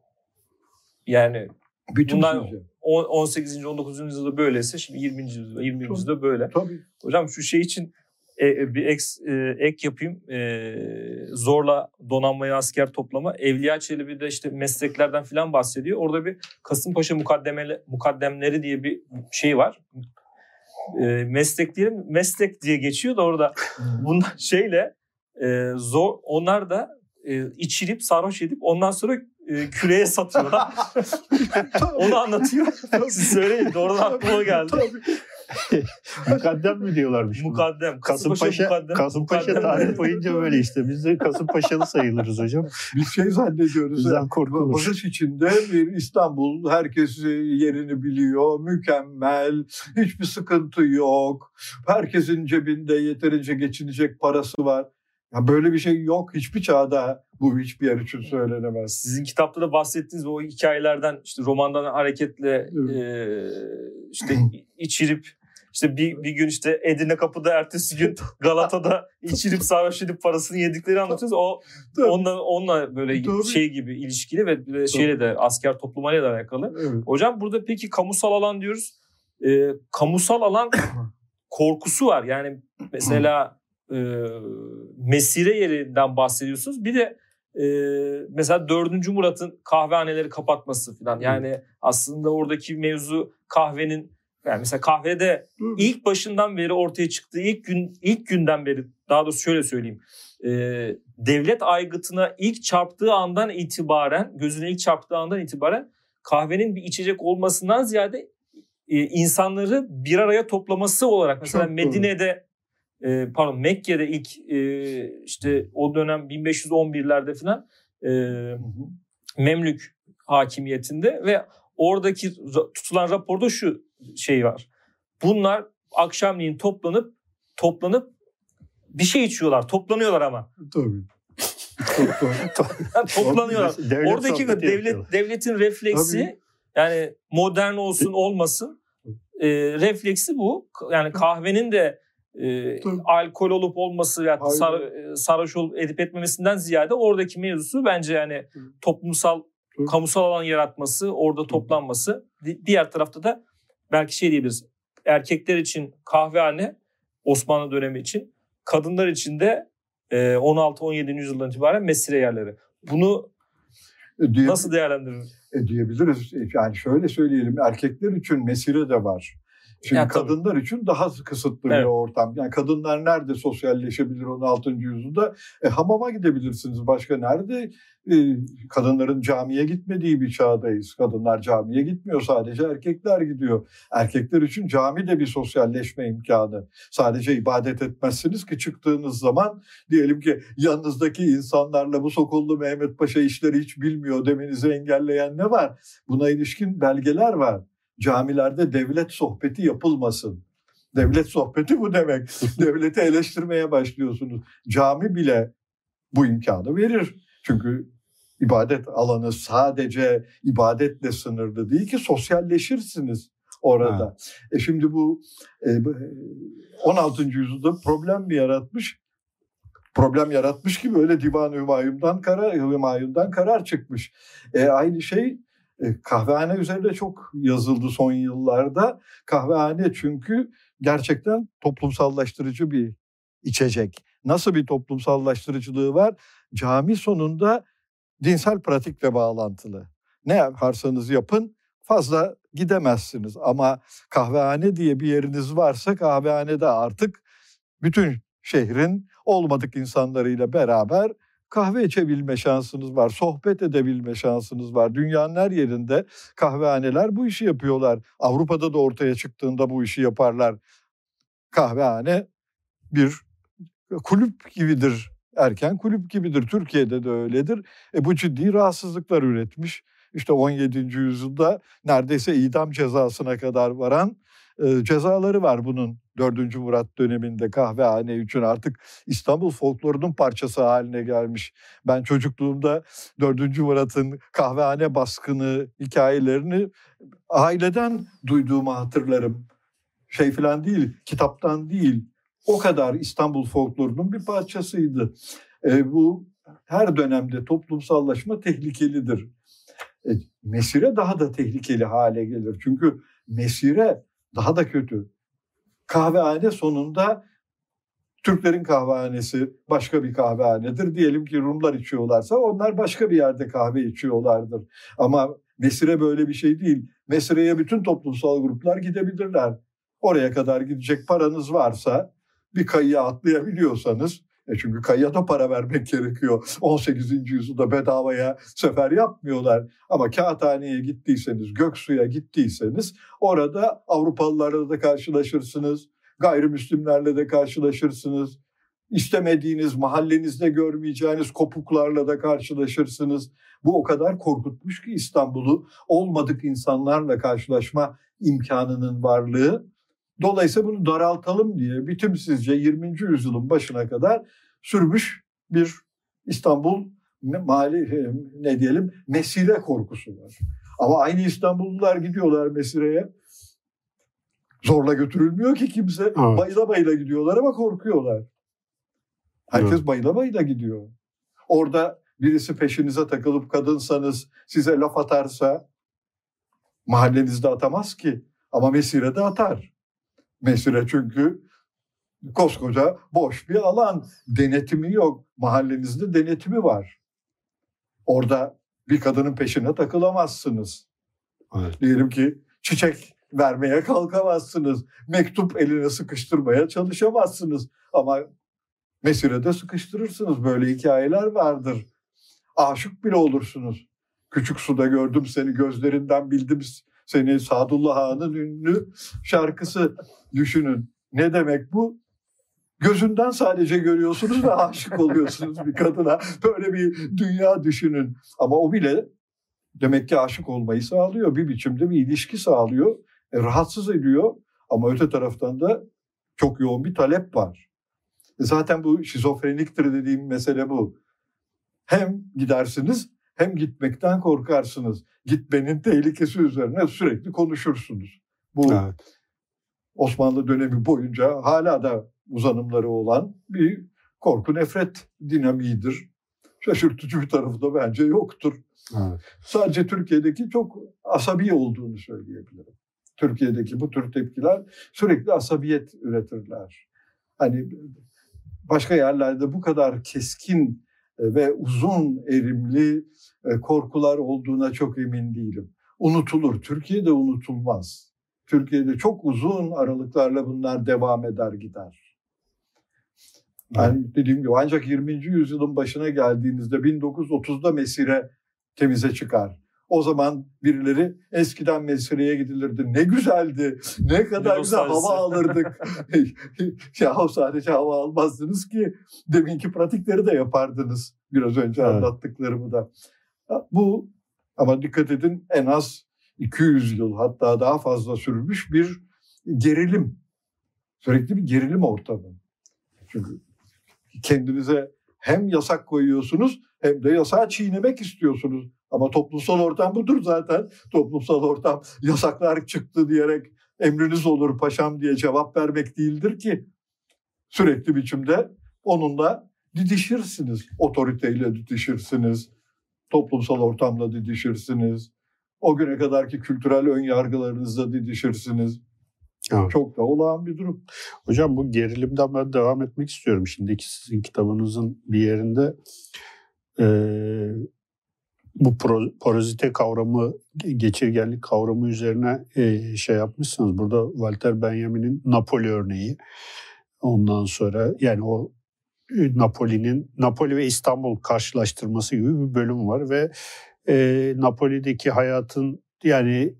Yani Bütün bunlar 18. 19. yüzyılda böyleyse şimdi 20. yüzyılda 20. yüzyılda böyle. Tabii. Hocam şu şey için e, e, bir ek, e, ek yapayım. E, zorla donanmaya asker toplama. Evliya Çelebi de işte mesleklerden filan bahsediyor. Orada bir Kasımpaşa mukaddemeli, mukaddemleri diye bir şey var. E, meslek diyelim meslek diye geçiyor da orada (laughs) bunlar şeyle e, zor onlar da e, içilip sarhoş edip ondan sonra e, küreye satıyorlar. (laughs) Onu anlatıyor. Siz söyleyin doğrudan aklıma geldi. mukaddem mi diyorlarmış? Mukaddem. Kasımpaşa, mukaddem. Kasımpaşa mukaddem. tarih boyunca böyle işte. Biz de Kasımpaşalı sayılırız hocam. Biz şey zannediyoruz. Bizden korkulur. Barış içinde bir İstanbul. Herkes yerini biliyor. Mükemmel. Hiçbir sıkıntı yok. Herkesin cebinde yeterince geçinecek parası var. Ya böyle bir şey yok hiçbir çağda bu hiçbir yer için söylenemez. Sizin kitapta da bahsettiğiniz o hikayelerden işte romandan hareketle evet. e, işte içirip işte bir, bir gün işte Edirne Kapı'da ertesi gün (laughs) Galata'da (laughs) içirip sarhoş edip parasını yedikleri anlatıyoruz. O onunla, onunla böyle Tabii. şey gibi ilişkili ve şeyle de asker toplumayla da alakalı. Evet. Hocam burada peki kamusal alan diyoruz. E, kamusal alan (coughs) korkusu var. Yani mesela e, mesire yerinden bahsediyorsunuz. Bir de e, mesela 4. Murat'ın kahvehaneleri kapatması falan. Yani aslında oradaki mevzu kahvenin yani mesela kahvede ilk başından beri ortaya çıktığı ilk gün ilk günden beri daha doğrusu şöyle söyleyeyim. E, devlet aygıtına ilk çarptığı andan itibaren gözüne ilk çarptığı andan itibaren kahvenin bir içecek olmasından ziyade e, insanları bir araya toplaması olarak mesela Çok Medine'de e, pardon Mekke'de ilk e, işte o dönem 1511'lerde falan e, Memlük hakimiyetinde ve oradaki tutulan raporda şu şey var. Bunlar akşamleyin toplanıp toplanıp bir şey içiyorlar. Toplanıyorlar ama. Tabii. (laughs) toplanıyorlar. devlet Oradaki devlet devletin refleksi Tabii. yani modern olsun olmasın e, refleksi bu. Yani kahvenin de e, alkol olup olması ya yani sar, sarhoş olup edip etmemesinden ziyade oradaki mevzusu bence yani toplumsal Hı. kamusal alan yaratması, orada toplanması. Diğer tarafta da belki şey diyebiliriz. Erkekler için kahvehane Osmanlı dönemi için, kadınlar için de 16-17. yüzyıldan itibaren mesire yerleri. Bunu e, diye, nasıl değerlendirir? E, diyebiliriz. Yani şöyle söyleyelim. Erkekler için mesire de var. Şimdi yani kadınlar tabii. için daha kısıtlı evet. bir ortam. Yani kadınlar nerede sosyalleşebilir 16. yüzyılda? E, hamama gidebilirsiniz. Başka nerede? E, kadınların camiye gitmediği bir çağdayız. Kadınlar camiye gitmiyor sadece erkekler gidiyor. Erkekler için cami de bir sosyalleşme imkanı. Sadece ibadet etmezsiniz ki çıktığınız zaman diyelim ki yanınızdaki insanlarla bu sokullu Mehmet Paşa işleri hiç bilmiyor demenizi engelleyen ne var? Buna ilişkin belgeler var camilerde devlet sohbeti yapılmasın. Devlet sohbeti bu demek. (laughs) Devleti eleştirmeye başlıyorsunuz. Cami bile bu imkanı verir. Çünkü ibadet alanı sadece ibadetle sınırlı değil ki sosyalleşirsiniz orada. Ha. E şimdi bu e, 16. yüzyılda problem mi yaratmış? Problem yaratmış gibi öyle Divan-ı Hümayun'dan karar, Hümayun'dan karar çıkmış. E, aynı şey e, kahvehane üzerinde çok yazıldı son yıllarda. Kahvehane çünkü gerçekten toplumsallaştırıcı bir içecek. Nasıl bir toplumsallaştırıcılığı var? Cami sonunda dinsel pratikle bağlantılı. Ne yaparsanız yapın fazla gidemezsiniz. Ama kahvehane diye bir yeriniz varsa kahvehanede artık bütün şehrin olmadık insanlarıyla beraber kahve içebilme şansınız var, sohbet edebilme şansınız var. Dünyanın her yerinde kahvehaneler bu işi yapıyorlar. Avrupa'da da ortaya çıktığında bu işi yaparlar. Kahvehane bir kulüp gibidir. Erken kulüp gibidir. Türkiye'de de öyledir. E bu ciddi rahatsızlıklar üretmiş. İşte 17. yüzyılda neredeyse idam cezasına kadar varan cezaları var bunun 4. Murat döneminde kahvehane için artık İstanbul folklorunun parçası haline gelmiş. Ben çocukluğumda 4. Murat'ın kahvehane baskını hikayelerini aileden duyduğumu hatırlarım. Şey falan değil, kitaptan değil. O kadar İstanbul folklorunun bir parçasıydı. E, bu her dönemde toplumsallaşma tehlikelidir. E, mesire daha da tehlikeli hale gelir. Çünkü mesire daha da kötü. Kahvehane sonunda Türklerin kahvehanesi başka bir kahvehanedir. Diyelim ki Rumlar içiyorlarsa onlar başka bir yerde kahve içiyorlardır. Ama mesire böyle bir şey değil. Mesireye bütün toplumsal gruplar gidebilirler. Oraya kadar gidecek paranız varsa bir kayıya atlayabiliyorsanız e çünkü kayıya para vermek gerekiyor. 18. yüzyılda bedavaya sefer yapmıyorlar. Ama kağıthaneye gittiyseniz, Göksu'ya gittiyseniz orada Avrupalılarla da karşılaşırsınız. Gayrimüslimlerle de karşılaşırsınız. İstemediğiniz, mahallenizde görmeyeceğiniz kopuklarla da karşılaşırsınız. Bu o kadar korkutmuş ki İstanbul'u olmadık insanlarla karşılaşma imkanının varlığı Dolayısıyla bunu daraltalım diye bitimsizce 20. yüzyılın başına kadar sürmüş bir İstanbul mali ne diyelim mesire korkusu var. Ama aynı İstanbullular gidiyorlar mesireye. Zorla götürülmüyor ki kimse. Evet. Bayıla bayıla gidiyorlar ama korkuyorlar. Herkes evet. bayıla bayıla gidiyor. Orada birisi peşinize takılıp kadınsanız size laf atarsa mahallenizde atamaz ki. Ama mesirede atar. Mesire çünkü koskoca boş bir alan. Denetimi yok. Mahallenizde denetimi var. Orada bir kadının peşine takılamazsınız. Evet. Diyelim ki çiçek vermeye kalkamazsınız. Mektup eline sıkıştırmaya çalışamazsınız. Ama mesirede sıkıştırırsınız. Böyle hikayeler vardır. Aşık bile olursunuz. Küçük suda gördüm seni gözlerinden bildim seni Sadullah Ağa'nın ünlü şarkısı düşünün. Ne demek bu? Gözünden sadece görüyorsunuz ve aşık oluyorsunuz bir kadına. Böyle bir dünya düşünün. Ama o bile demek ki aşık olmayı sağlıyor. Bir biçimde bir ilişki sağlıyor. E, rahatsız ediyor. Ama öte taraftan da çok yoğun bir talep var. E, zaten bu şizofreniktir dediğim mesele bu. Hem gidersiniz hem gitmekten korkarsınız. Gitmenin tehlikesi üzerine sürekli konuşursunuz. Bu evet. Osmanlı dönemi boyunca hala da uzanımları olan bir korku nefret dinamiğidir. Şaşırtıcı bir tarafı da bence yoktur. Evet. Sadece Türkiye'deki çok asabi olduğunu söyleyebilirim. Türkiye'deki bu tür tepkiler sürekli asabiyet üretirler. Hani başka yerlerde bu kadar keskin ve uzun erimli e, korkular olduğuna çok emin değilim. Unutulur. Türkiye'de unutulmaz. Türkiye'de çok uzun aralıklarla bunlar devam eder gider. Yani dediğim gibi ancak 20. yüzyılın başına geldiğinizde 1930'da Mesire temize çıkar. O zaman birileri eskiden mesireye gidilirdi. Ne güzeldi. Ne kadar ne güzel hava alırdık. (laughs) ya sadece hava almazdınız ki deminki pratikleri de yapardınız. Biraz önce evet. anlattıklarımı da. Bu ama dikkat edin en az 200 yıl hatta daha fazla sürmüş bir gerilim. Sürekli bir gerilim ortamı. Çünkü kendinize hem yasak koyuyorsunuz hem de yasağı çiğnemek istiyorsunuz. Ama toplumsal ortam budur zaten. Toplumsal ortam yasaklar çıktı diyerek emriniz olur paşam diye cevap vermek değildir ki. Sürekli biçimde onunla didişirsiniz. Otoriteyle didişirsiniz. Toplumsal ortamla didişirsiniz. O güne kadarki kültürel ön yargılarınızla didişirsiniz. Evet. Çok da olağan bir durum. Hocam bu gerilimden ben devam etmek istiyorum. Şimdiki sizin kitabınızın bir yerinde e, bu porozite kavramı, geçirgenlik kavramı üzerine e, şey yapmışsınız. Burada Walter Benjamin'in Napoli örneği. Ondan sonra yani o e, Napoli'nin Napoli ve İstanbul karşılaştırması gibi bir bölüm var ve e, Napoli'deki hayatın yani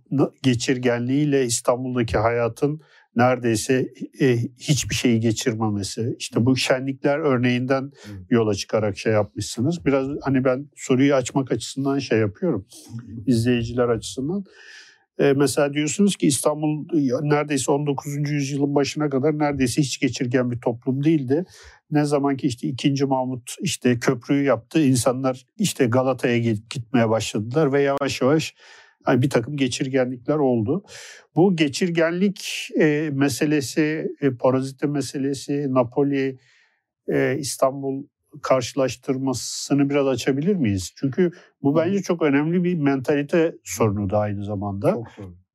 geçirgenliğiyle İstanbul'daki hayatın neredeyse e, hiçbir şeyi geçirmemesi. İşte bu şenlikler örneğinden yola çıkarak şey yapmışsınız. Biraz hani ben soruyu açmak açısından şey yapıyorum. izleyiciler açısından. E, mesela diyorsunuz ki İstanbul neredeyse 19. yüzyılın başına kadar neredeyse hiç geçirgen bir toplum değildi. Ne zaman ki işte 2. Mahmut işte köprüyü yaptı, insanlar işte Galata'ya gitmeye başladılar ve yavaş yavaş yani bir takım geçirgenlikler oldu. Bu geçirgenlik e, meselesi, e, parazite meselesi, Napoli, e, İstanbul karşılaştırmasını biraz açabilir miyiz? Çünkü bu bence çok önemli bir mentalite sorunu da aynı zamanda. Çok sorun.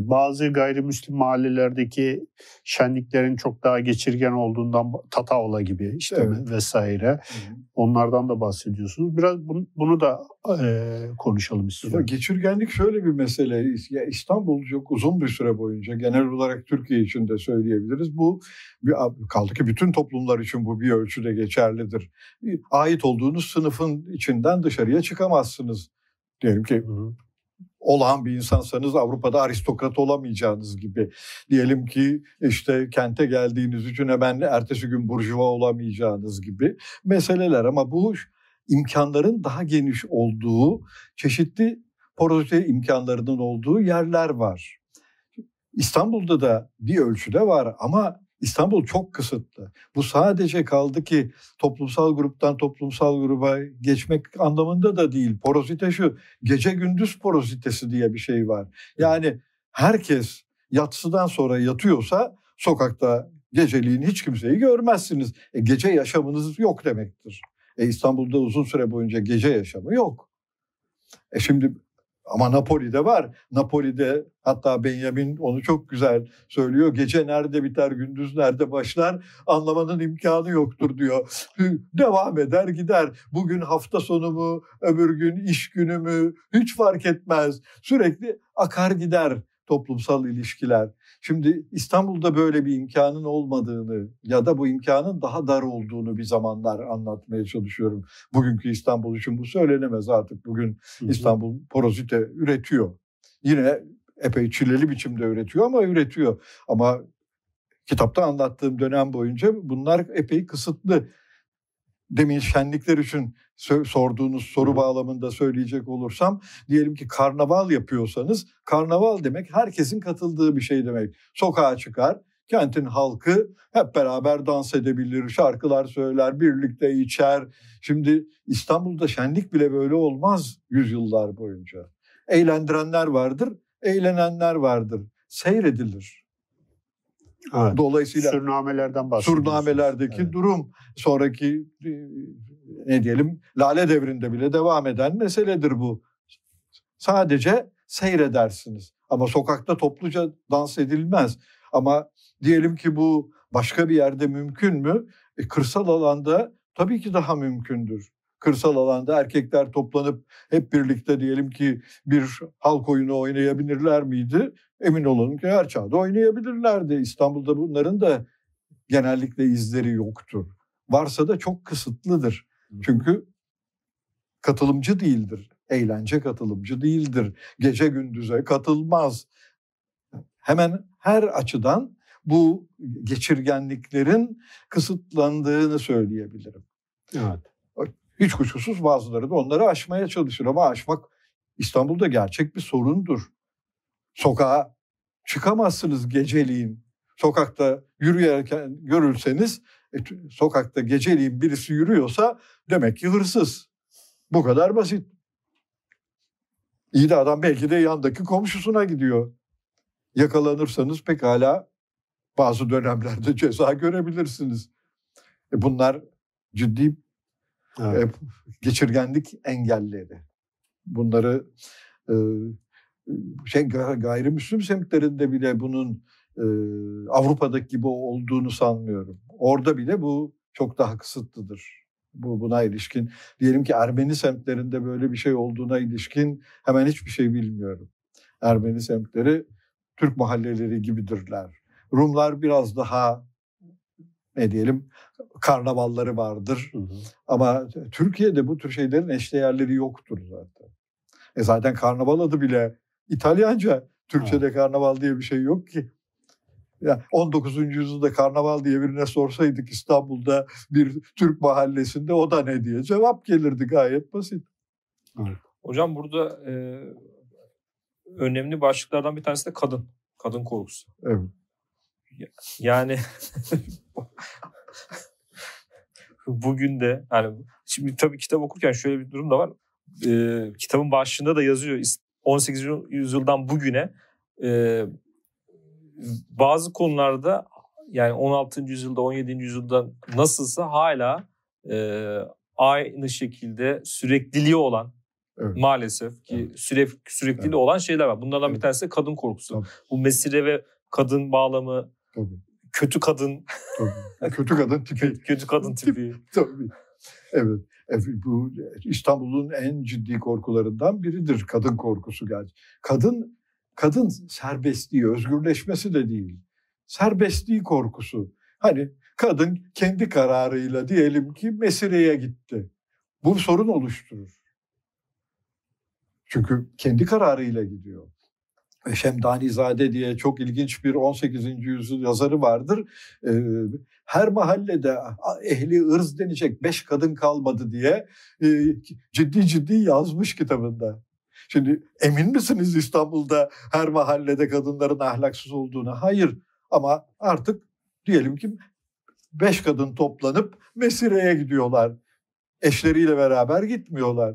Bazı gayrimüslim mahallelerdeki şenliklerin çok daha geçirgen olduğundan Tataola gibi işte evet. vesaire Hı-hı. onlardan da bahsediyorsunuz. Biraz bunu, bunu da e, konuşalım istiyorum. Ama geçirgenlik şöyle bir mesele. Ya İstanbul çok uzun bir süre boyunca genel olarak Türkiye için de söyleyebiliriz. Bu bir, kaldı ki bütün toplumlar için bu bir ölçüde geçerlidir. Ait olduğunuz sınıfın içinden dışarıya çıkamazsınız. Diyelim ki olağan bir insansanız Avrupa'da aristokrat olamayacağınız gibi. Diyelim ki işte kente geldiğiniz için hemen ertesi gün burjuva olamayacağınız gibi meseleler. Ama bu imkanların daha geniş olduğu, çeşitli porosite imkanlarının olduğu yerler var. İstanbul'da da bir ölçüde var ama İstanbul çok kısıtlı. Bu sadece kaldı ki toplumsal gruptan toplumsal gruba geçmek anlamında da değil. Porosite şu, gece gündüz porositesi diye bir şey var. Yani herkes yatsıdan sonra yatıyorsa sokakta geceliğin hiç kimseyi görmezsiniz. E, gece yaşamınız yok demektir. E, İstanbul'da uzun süre boyunca gece yaşamı yok. E şimdi ama Napoli'de var. Napoli'de hatta Benjamin onu çok güzel söylüyor. Gece nerede biter, gündüz nerede başlar anlamanın imkanı yoktur diyor. Devam eder gider. Bugün hafta sonu mu, öbür gün iş günü mü hiç fark etmez. Sürekli akar gider toplumsal ilişkiler. Şimdi İstanbul'da böyle bir imkanın olmadığını ya da bu imkanın daha dar olduğunu bir zamanlar anlatmaya çalışıyorum. Bugünkü İstanbul için bu söylenemez artık. Bugün İstanbul porozite üretiyor. Yine epey çileli biçimde üretiyor ama üretiyor. Ama kitapta anlattığım dönem boyunca bunlar epey kısıtlı. Demin şenlikler için sorduğunuz soru bağlamında söyleyecek olursam diyelim ki karnaval yapıyorsanız karnaval demek herkesin katıldığı bir şey demek. Sokağa çıkar, kentin halkı hep beraber dans edebilir, şarkılar söyler, birlikte içer. Şimdi İstanbul'da şenlik bile böyle olmaz yüzyıllar boyunca. Eğlendirenler vardır, eğlenenler vardır. Seyredilir. Evet. Dolayısıyla surnamelerden bahsediyorsunuz. Surnamelerdeki evet. durum sonraki e, ne diyelim Lale devrinde bile devam eden meseledir bu. Sadece seyredersiniz. Ama sokakta topluca dans edilmez. Ama diyelim ki bu başka bir yerde mümkün mü? E, kırsal alanda tabii ki daha mümkündür. Kırsal alanda erkekler toplanıp hep birlikte diyelim ki bir halk oyunu oynayabilirler miydi? Emin olun ki her çağda oynayabilirlerdi. İstanbul'da bunların da genellikle izleri yoktur. Varsa da çok kısıtlıdır. Çünkü katılımcı değildir. Eğlence katılımcı değildir. Gece gündüze katılmaz. Hemen her açıdan bu geçirgenliklerin kısıtlandığını söyleyebilirim. Evet. Hiç kuşkusuz bazıları da onları aşmaya çalışır ama aşmak İstanbul'da gerçek bir sorundur. Sokağa çıkamazsınız geceliğin. Sokakta yürüyerken görülseniz e, sokakta geceliğin birisi yürüyorsa demek ki hırsız. Bu kadar basit. İyi de adam belki de yandaki komşusuna gidiyor. Yakalanırsanız pekala bazı dönemlerde (laughs) ceza görebilirsiniz. E bunlar ciddi evet. e, geçirgenlik engelleri. Bunları e, şey gayrimüslim semtlerinde bile bunun e, Avrupa'daki gibi olduğunu sanmıyorum. Orada bile bu çok daha kısıtlıdır. Bu buna ilişkin diyelim ki Ermeni semtlerinde böyle bir şey olduğuna ilişkin hemen hiçbir şey bilmiyorum. Ermeni semtleri Türk mahalleleri gibidirler. Rumlar biraz daha ne diyelim karnavalları vardır. Hı hı. Ama Türkiye'de bu tür şeylerin eşdeğerleri yoktur zaten. E zaten karnaval adı bile İtalyanca. Türkçe'de ha. karnaval diye bir şey yok ki. Yani 19. yüzyılda karnaval diye birine sorsaydık İstanbul'da bir Türk mahallesinde o da ne diye cevap gelirdi gayet basit. Evet. Hocam burada e, önemli başlıklardan bir tanesi de kadın. Kadın korkusu. Evet. Yani (laughs) bugün de yani şimdi tabii kitap okurken şöyle bir durum da var. Ee, kitabın başlığında da yazıyor 18. yüzyıldan bugüne e, bazı konularda yani 16. yüzyılda 17. yüzyılda nasılsa hala e, aynı şekilde sürekliliği olan evet. maalesef ki evet. süre, sürekliliği evet. olan şeyler var. Bunlardan evet. bir tanesi de kadın korkusu. Tabii. Bu mesire ve kadın bağlamı, Tabii. kötü kadın. Tabii. kötü kadın (laughs) tipi. kötü kadın tipi. Tabii. Evet. Bu İstanbul'un en ciddi korkularından biridir kadın korkusu gerçi. Kadın kadın serbestliği, özgürleşmesi de değil. Serbestliği korkusu. Hani kadın kendi kararıyla diyelim ki Mesire'ye gitti. Bu sorun oluşturur. Çünkü kendi kararıyla gidiyor. Şemdanizade diye çok ilginç bir 18. yüzyıl yazarı vardır. Her mahallede ehli ırz denecek beş kadın kalmadı diye ciddi ciddi yazmış kitabında. Şimdi emin misiniz İstanbul'da her mahallede kadınların ahlaksız olduğuna? Hayır ama artık diyelim ki beş kadın toplanıp Mesire'ye gidiyorlar. Eşleriyle beraber gitmiyorlar.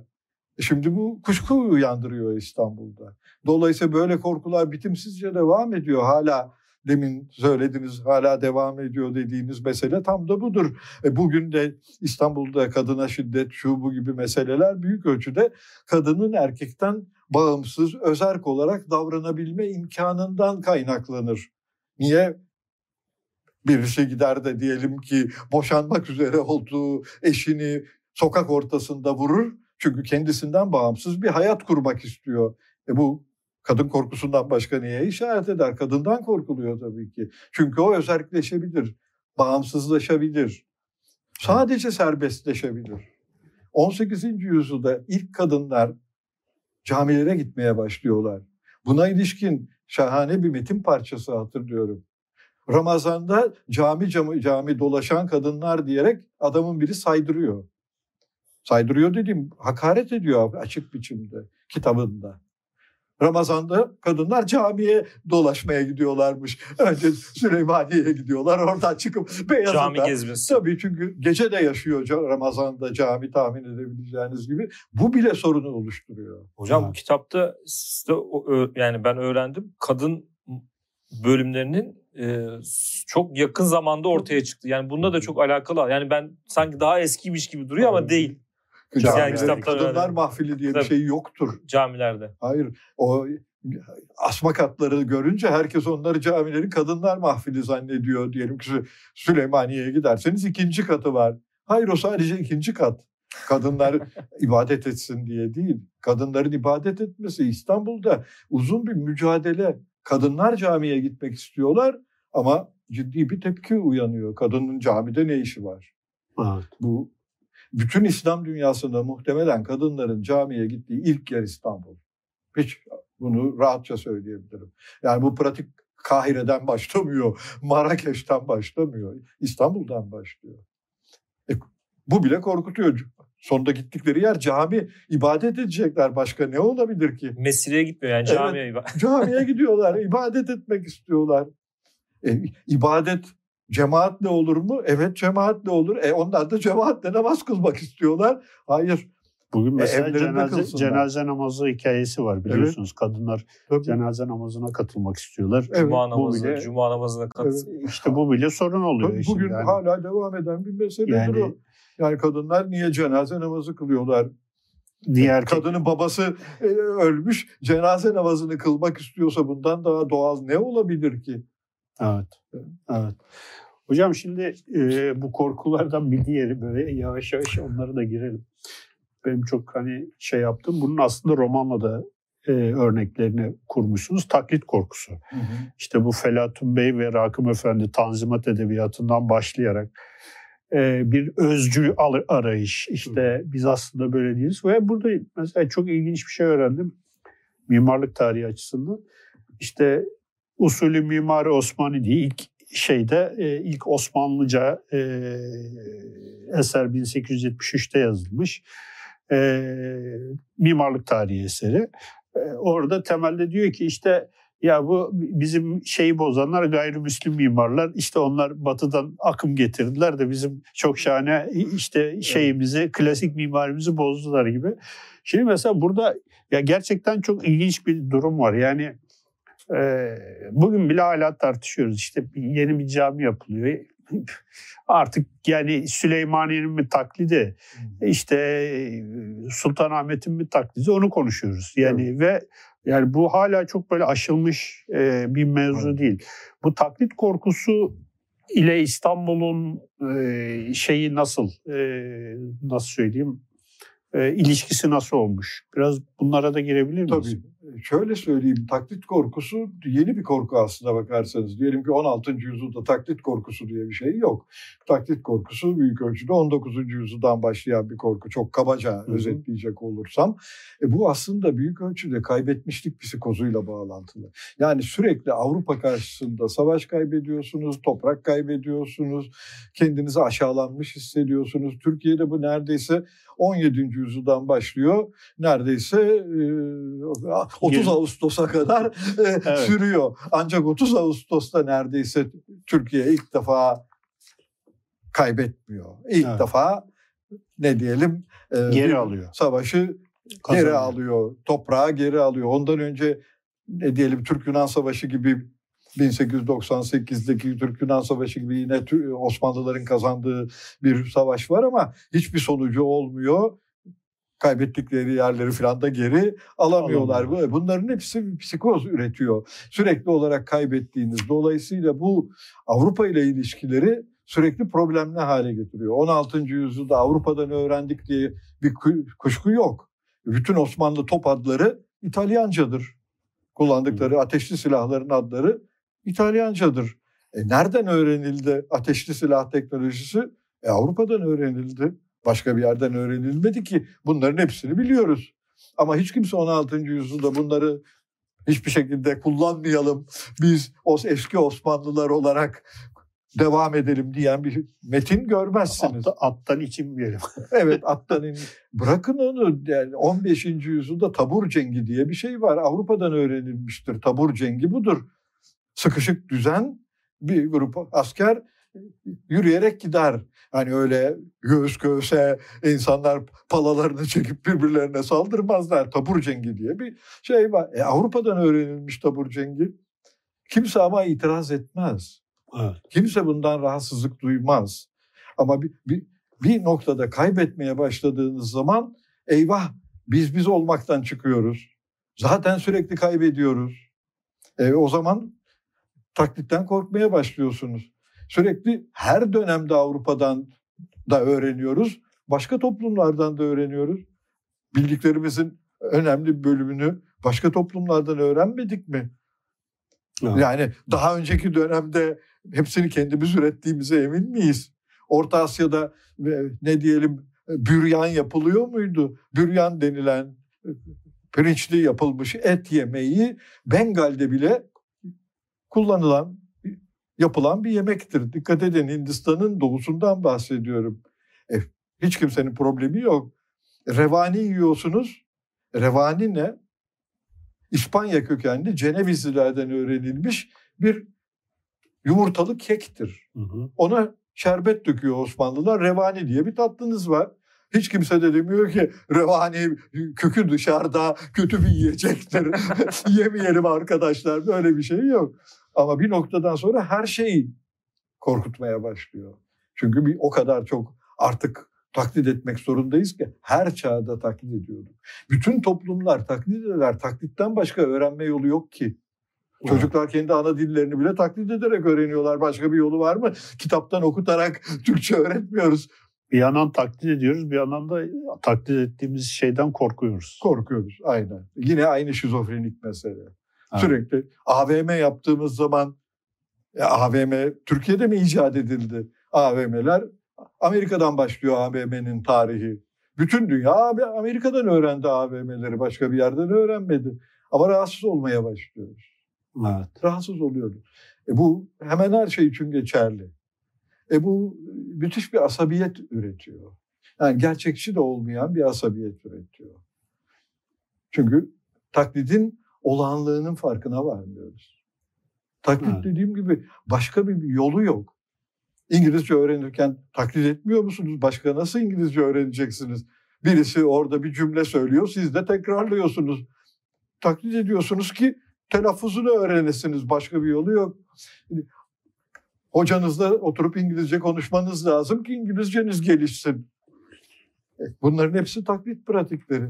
Şimdi bu kuşku uyandırıyor İstanbul'da. Dolayısıyla böyle korkular bitimsizce devam ediyor. Hala demin söylediniz hala devam ediyor dediğiniz mesele tam da budur. E bugün de İstanbul'da kadına şiddet şu bu gibi meseleler büyük ölçüde kadının erkekten bağımsız, özerk olarak davranabilme imkanından kaynaklanır. Niye? Birisi gider de diyelim ki boşanmak üzere olduğu eşini sokak ortasında vurur. Çünkü kendisinden bağımsız bir hayat kurmak istiyor. E bu kadın korkusundan başka neye işaret eder? Kadından korkuluyor tabii ki. Çünkü o özelleşebilir, bağımsızlaşabilir. Sadece serbestleşebilir. 18. yüzyılda ilk kadınlar camilere gitmeye başlıyorlar. Buna ilişkin şahane bir metin parçası hatırlıyorum. Ramazan'da cami cami, cami dolaşan kadınlar diyerek adamın biri saydırıyor. Saydırıyor dediğim hakaret ediyor açık biçimde kitabında. Ramazan'da kadınlar camiye dolaşmaya gidiyorlarmış. Önce Süleymaniye'ye gidiyorlar. Oradan çıkıp Beyazıt'a. Cami gezmesi. Tabii çünkü gece de yaşıyor Ramazan'da cami tahmin edebileceğiniz gibi. Bu bile sorunu oluşturuyor. Hocam ha. bu kitapta yani ben öğrendim. Kadın bölümlerinin e, çok yakın zamanda ortaya çıktı. Yani bunda da çok alakalı. Yani ben sanki daha eskiymiş gibi duruyor ama değil. Yani kadınlar mahfili diye Tabii. bir şey yoktur. Camilerde. Hayır. O asma katları görünce herkes onları camilerin kadınlar mahfili zannediyor. Diyelim ki Süleymaniye'ye giderseniz ikinci katı var. Hayır o sadece ikinci kat. Kadınlar (laughs) ibadet etsin diye değil. Kadınların ibadet etmesi İstanbul'da uzun bir mücadele. Kadınlar camiye gitmek istiyorlar ama ciddi bir tepki uyanıyor. Kadının camide ne işi var? Evet. Bu bütün İslam dünyasında muhtemelen kadınların camiye gittiği ilk yer İstanbul. Hiç bunu rahatça söyleyebilirim. Yani bu pratik Kahire'den başlamıyor, (laughs) Marrakeş'ten başlamıyor, İstanbul'dan başlıyor. E, bu bile korkutuyor. Sonunda gittikleri yer cami. ibadet edecekler. Başka ne olabilir ki? Mesireye gitmiyor yani camiye. Evet, camiye (laughs) gidiyorlar. ibadet etmek istiyorlar. E, ibadet Cemaatle olur mu? Evet cemaatle olur. E onlar da cemaatle namaz kılmak istiyorlar. Hayır. Bugün e, mesela e, cenaze, cenaze namazı hikayesi var biliyorsunuz. Evet. Kadınlar Tabii. cenaze namazına katılmak istiyorlar. Evet. Cuma namazı, bile, Cuma namazına katıl. Evet. İşte bu bile sorun oluyor. Tabii bugün yani. hala devam eden bir meseledir yani, o. Yani kadınlar niye cenaze namazı kılıyorlar? Diğer kadının babası e, ölmüş, cenaze namazını kılmak istiyorsa bundan daha doğal ne olabilir ki? Evet. Evet. Hocam şimdi e, bu korkulardan bir diğeri böyle yavaş yavaş onları da girelim. Benim çok hani şey yaptım. Bunun aslında romanla da e, örneklerini kurmuşsunuz. Taklit korkusu. Hı hı. İşte bu Felatun Bey ve Rakım Efendi Tanzimat Edebiyatı'ndan başlayarak e, bir özcü arayış. İşte hı. biz aslında böyle değiliz. Ve burada mesela çok ilginç bir şey öğrendim. Mimarlık tarihi açısından. İşte usulü mimari Osmani diye ilk şeyde e, ilk Osmanlıca e, eser 1873'te yazılmış. E, mimarlık tarihi eseri. e, orada temelde diyor ki işte ya bu bizim şeyi bozanlar gayrimüslim mimarlar. İşte onlar batıdan akım getirdiler de bizim çok şahane işte şeyimizi, klasik mimarimizi bozdular gibi. Şimdi mesela burada ya gerçekten çok ilginç bir durum var. Yani bugün bile hala tartışıyoruz. İşte yeni bir cami yapılıyor. (laughs) Artık yani Süleymaniye'nin mi taklidi, işte Sultanahmet'in mi taklidi onu konuşuyoruz. Yani evet. ve yani bu hala çok böyle aşılmış e, bir mevzu evet. değil. Bu taklit korkusu ile İstanbul'un e, şeyi nasıl e, nasıl söyleyeyim e, ilişkisi nasıl olmuş? Biraz bunlara da girebilir miyiz? Tabii. Şöyle söyleyeyim, taklit korkusu yeni bir korku aslında bakarsanız. Diyelim ki 16. yüzyılda taklit korkusu diye bir şey yok. Taklit korkusu büyük ölçüde 19. yüzyıldan başlayan bir korku. Çok kabaca Hı-hı. özetleyecek olursam. E, bu aslında büyük ölçüde kaybetmişlik psikozuyla bağlantılı. Yani sürekli Avrupa karşısında savaş kaybediyorsunuz, toprak kaybediyorsunuz, kendinizi aşağılanmış hissediyorsunuz. Türkiye'de bu neredeyse 17. yüzyıldan başlıyor. Neredeyse 30 Ağustos'a kadar (laughs) evet. sürüyor. Ancak 30 Ağustos'ta neredeyse Türkiye ilk defa kaybetmiyor. İlk evet. defa ne diyelim geri alıyor. Savaşı Kazanıyor. geri alıyor. Toprağı geri alıyor. Ondan önce ne diyelim Türk-Yunan Savaşı gibi 1898'deki Türk-Yunan Savaşı gibi yine Osmanlıların kazandığı bir savaş var ama hiçbir sonucu olmuyor. Kaybettikleri yerleri falan da geri alamıyorlar. Alamıyor. Bunların hepsi psikoz üretiyor. Sürekli olarak kaybettiğiniz. Dolayısıyla bu Avrupa ile ilişkileri sürekli problemli hale getiriyor. 16. yüzyılda Avrupa'dan öğrendik diye bir kuşku yok. Bütün Osmanlı top adları İtalyancadır. Kullandıkları ateşli silahların adları İtalyancadır. E nereden öğrenildi ateşli silah teknolojisi? E Avrupa'dan öğrenildi. Başka bir yerden öğrenilmedi ki bunların hepsini biliyoruz. Ama hiç kimse 16. yüzyılda bunları hiçbir şekilde kullanmayalım. Biz o eski Osmanlılar olarak devam edelim diyen bir metin görmezsiniz. Atta, attan içinmeyelim. (laughs) evet attan in. Bırakın onu yani 15. yüzyılda tabur cengi diye bir şey var. Avrupa'dan öğrenilmiştir. Tabur cengi budur sıkışık düzen bir grup asker yürüyerek gider. Hani öyle göğüs göğüse insanlar palalarını çekip birbirlerine saldırmazlar. Tabur cengi diye bir şey var. E, Avrupa'dan öğrenilmiş tabur cengi. Kimse ama itiraz etmez. Evet. Kimse bundan rahatsızlık duymaz. Ama bir, bir, bir noktada kaybetmeye başladığınız zaman eyvah biz biz olmaktan çıkıyoruz. Zaten sürekli kaybediyoruz. E, o zaman taklitten korkmaya başlıyorsunuz. Sürekli her dönemde Avrupa'dan da öğreniyoruz. Başka toplumlardan da öğreniyoruz. Bildiklerimizin önemli bir bölümünü başka toplumlardan öğrenmedik mi? Evet. Yani daha önceki dönemde hepsini kendimiz ürettiğimize emin miyiz? Orta Asya'da ne diyelim büryan yapılıyor muydu? Büryan denilen pirinçli yapılmış et yemeği Bengal'de bile kullanılan, yapılan bir yemektir. Dikkat edin Hindistan'ın doğusundan bahsediyorum. E, hiç kimsenin problemi yok. Revani yiyorsunuz. Revani ne? İspanya kökenli Cenevizlilerden öğrenilmiş bir yumurtalı kektir. Hı hı. Ona şerbet döküyor Osmanlılar. Revani diye bir tatlınız var. Hiç kimse de demiyor ki revani kökü dışarıda kötü bir yiyecektir. (laughs) Yemeyelim arkadaşlar. Böyle bir şey yok. Ama bir noktadan sonra her şeyi korkutmaya başlıyor. Çünkü bir o kadar çok artık taklit etmek zorundayız ki her çağda taklit ediyorduk. Bütün toplumlar taklit ederler. Taklitten başka öğrenme yolu yok ki. Çocuklar kendi ana dillerini bile taklit ederek öğreniyorlar. Başka bir yolu var mı? Kitaptan okutarak Türkçe öğretmiyoruz. Bir yandan taklit ediyoruz, bir yandan da taklit ettiğimiz şeyden korkuyoruz. Korkuyoruz, aynen. Yine aynı şizofrenik mesele. Sürekli AVM yaptığımız zaman AVM Türkiye'de mi icat edildi? AVM'ler Amerika'dan başlıyor AVM'nin tarihi. Bütün dünya Amerika'dan öğrendi AVM'leri başka bir yerden öğrenmedi. Ama rahatsız olmaya başlıyoruz. Evet. Rahatsız oluyoruz. E bu hemen her şey için geçerli. E bu müthiş bir asabiyet üretiyor. Yani gerçekçi de olmayan bir asabiyet üretiyor. Çünkü taklidin olağanlığının farkına varmıyoruz. Taklit Evet. dediğim gibi başka bir yolu yok. İngilizce öğrenirken taklit etmiyor musunuz? Başka nasıl İngilizce öğreneceksiniz? Birisi orada bir cümle söylüyor, siz de tekrarlıyorsunuz. Taklit ediyorsunuz ki telaffuzunu öğrenesiniz. Başka bir yolu yok. Hocanızla oturup İngilizce konuşmanız lazım ki İngilizceniz gelişsin. E, Bunların hepsi taklit pratikleri.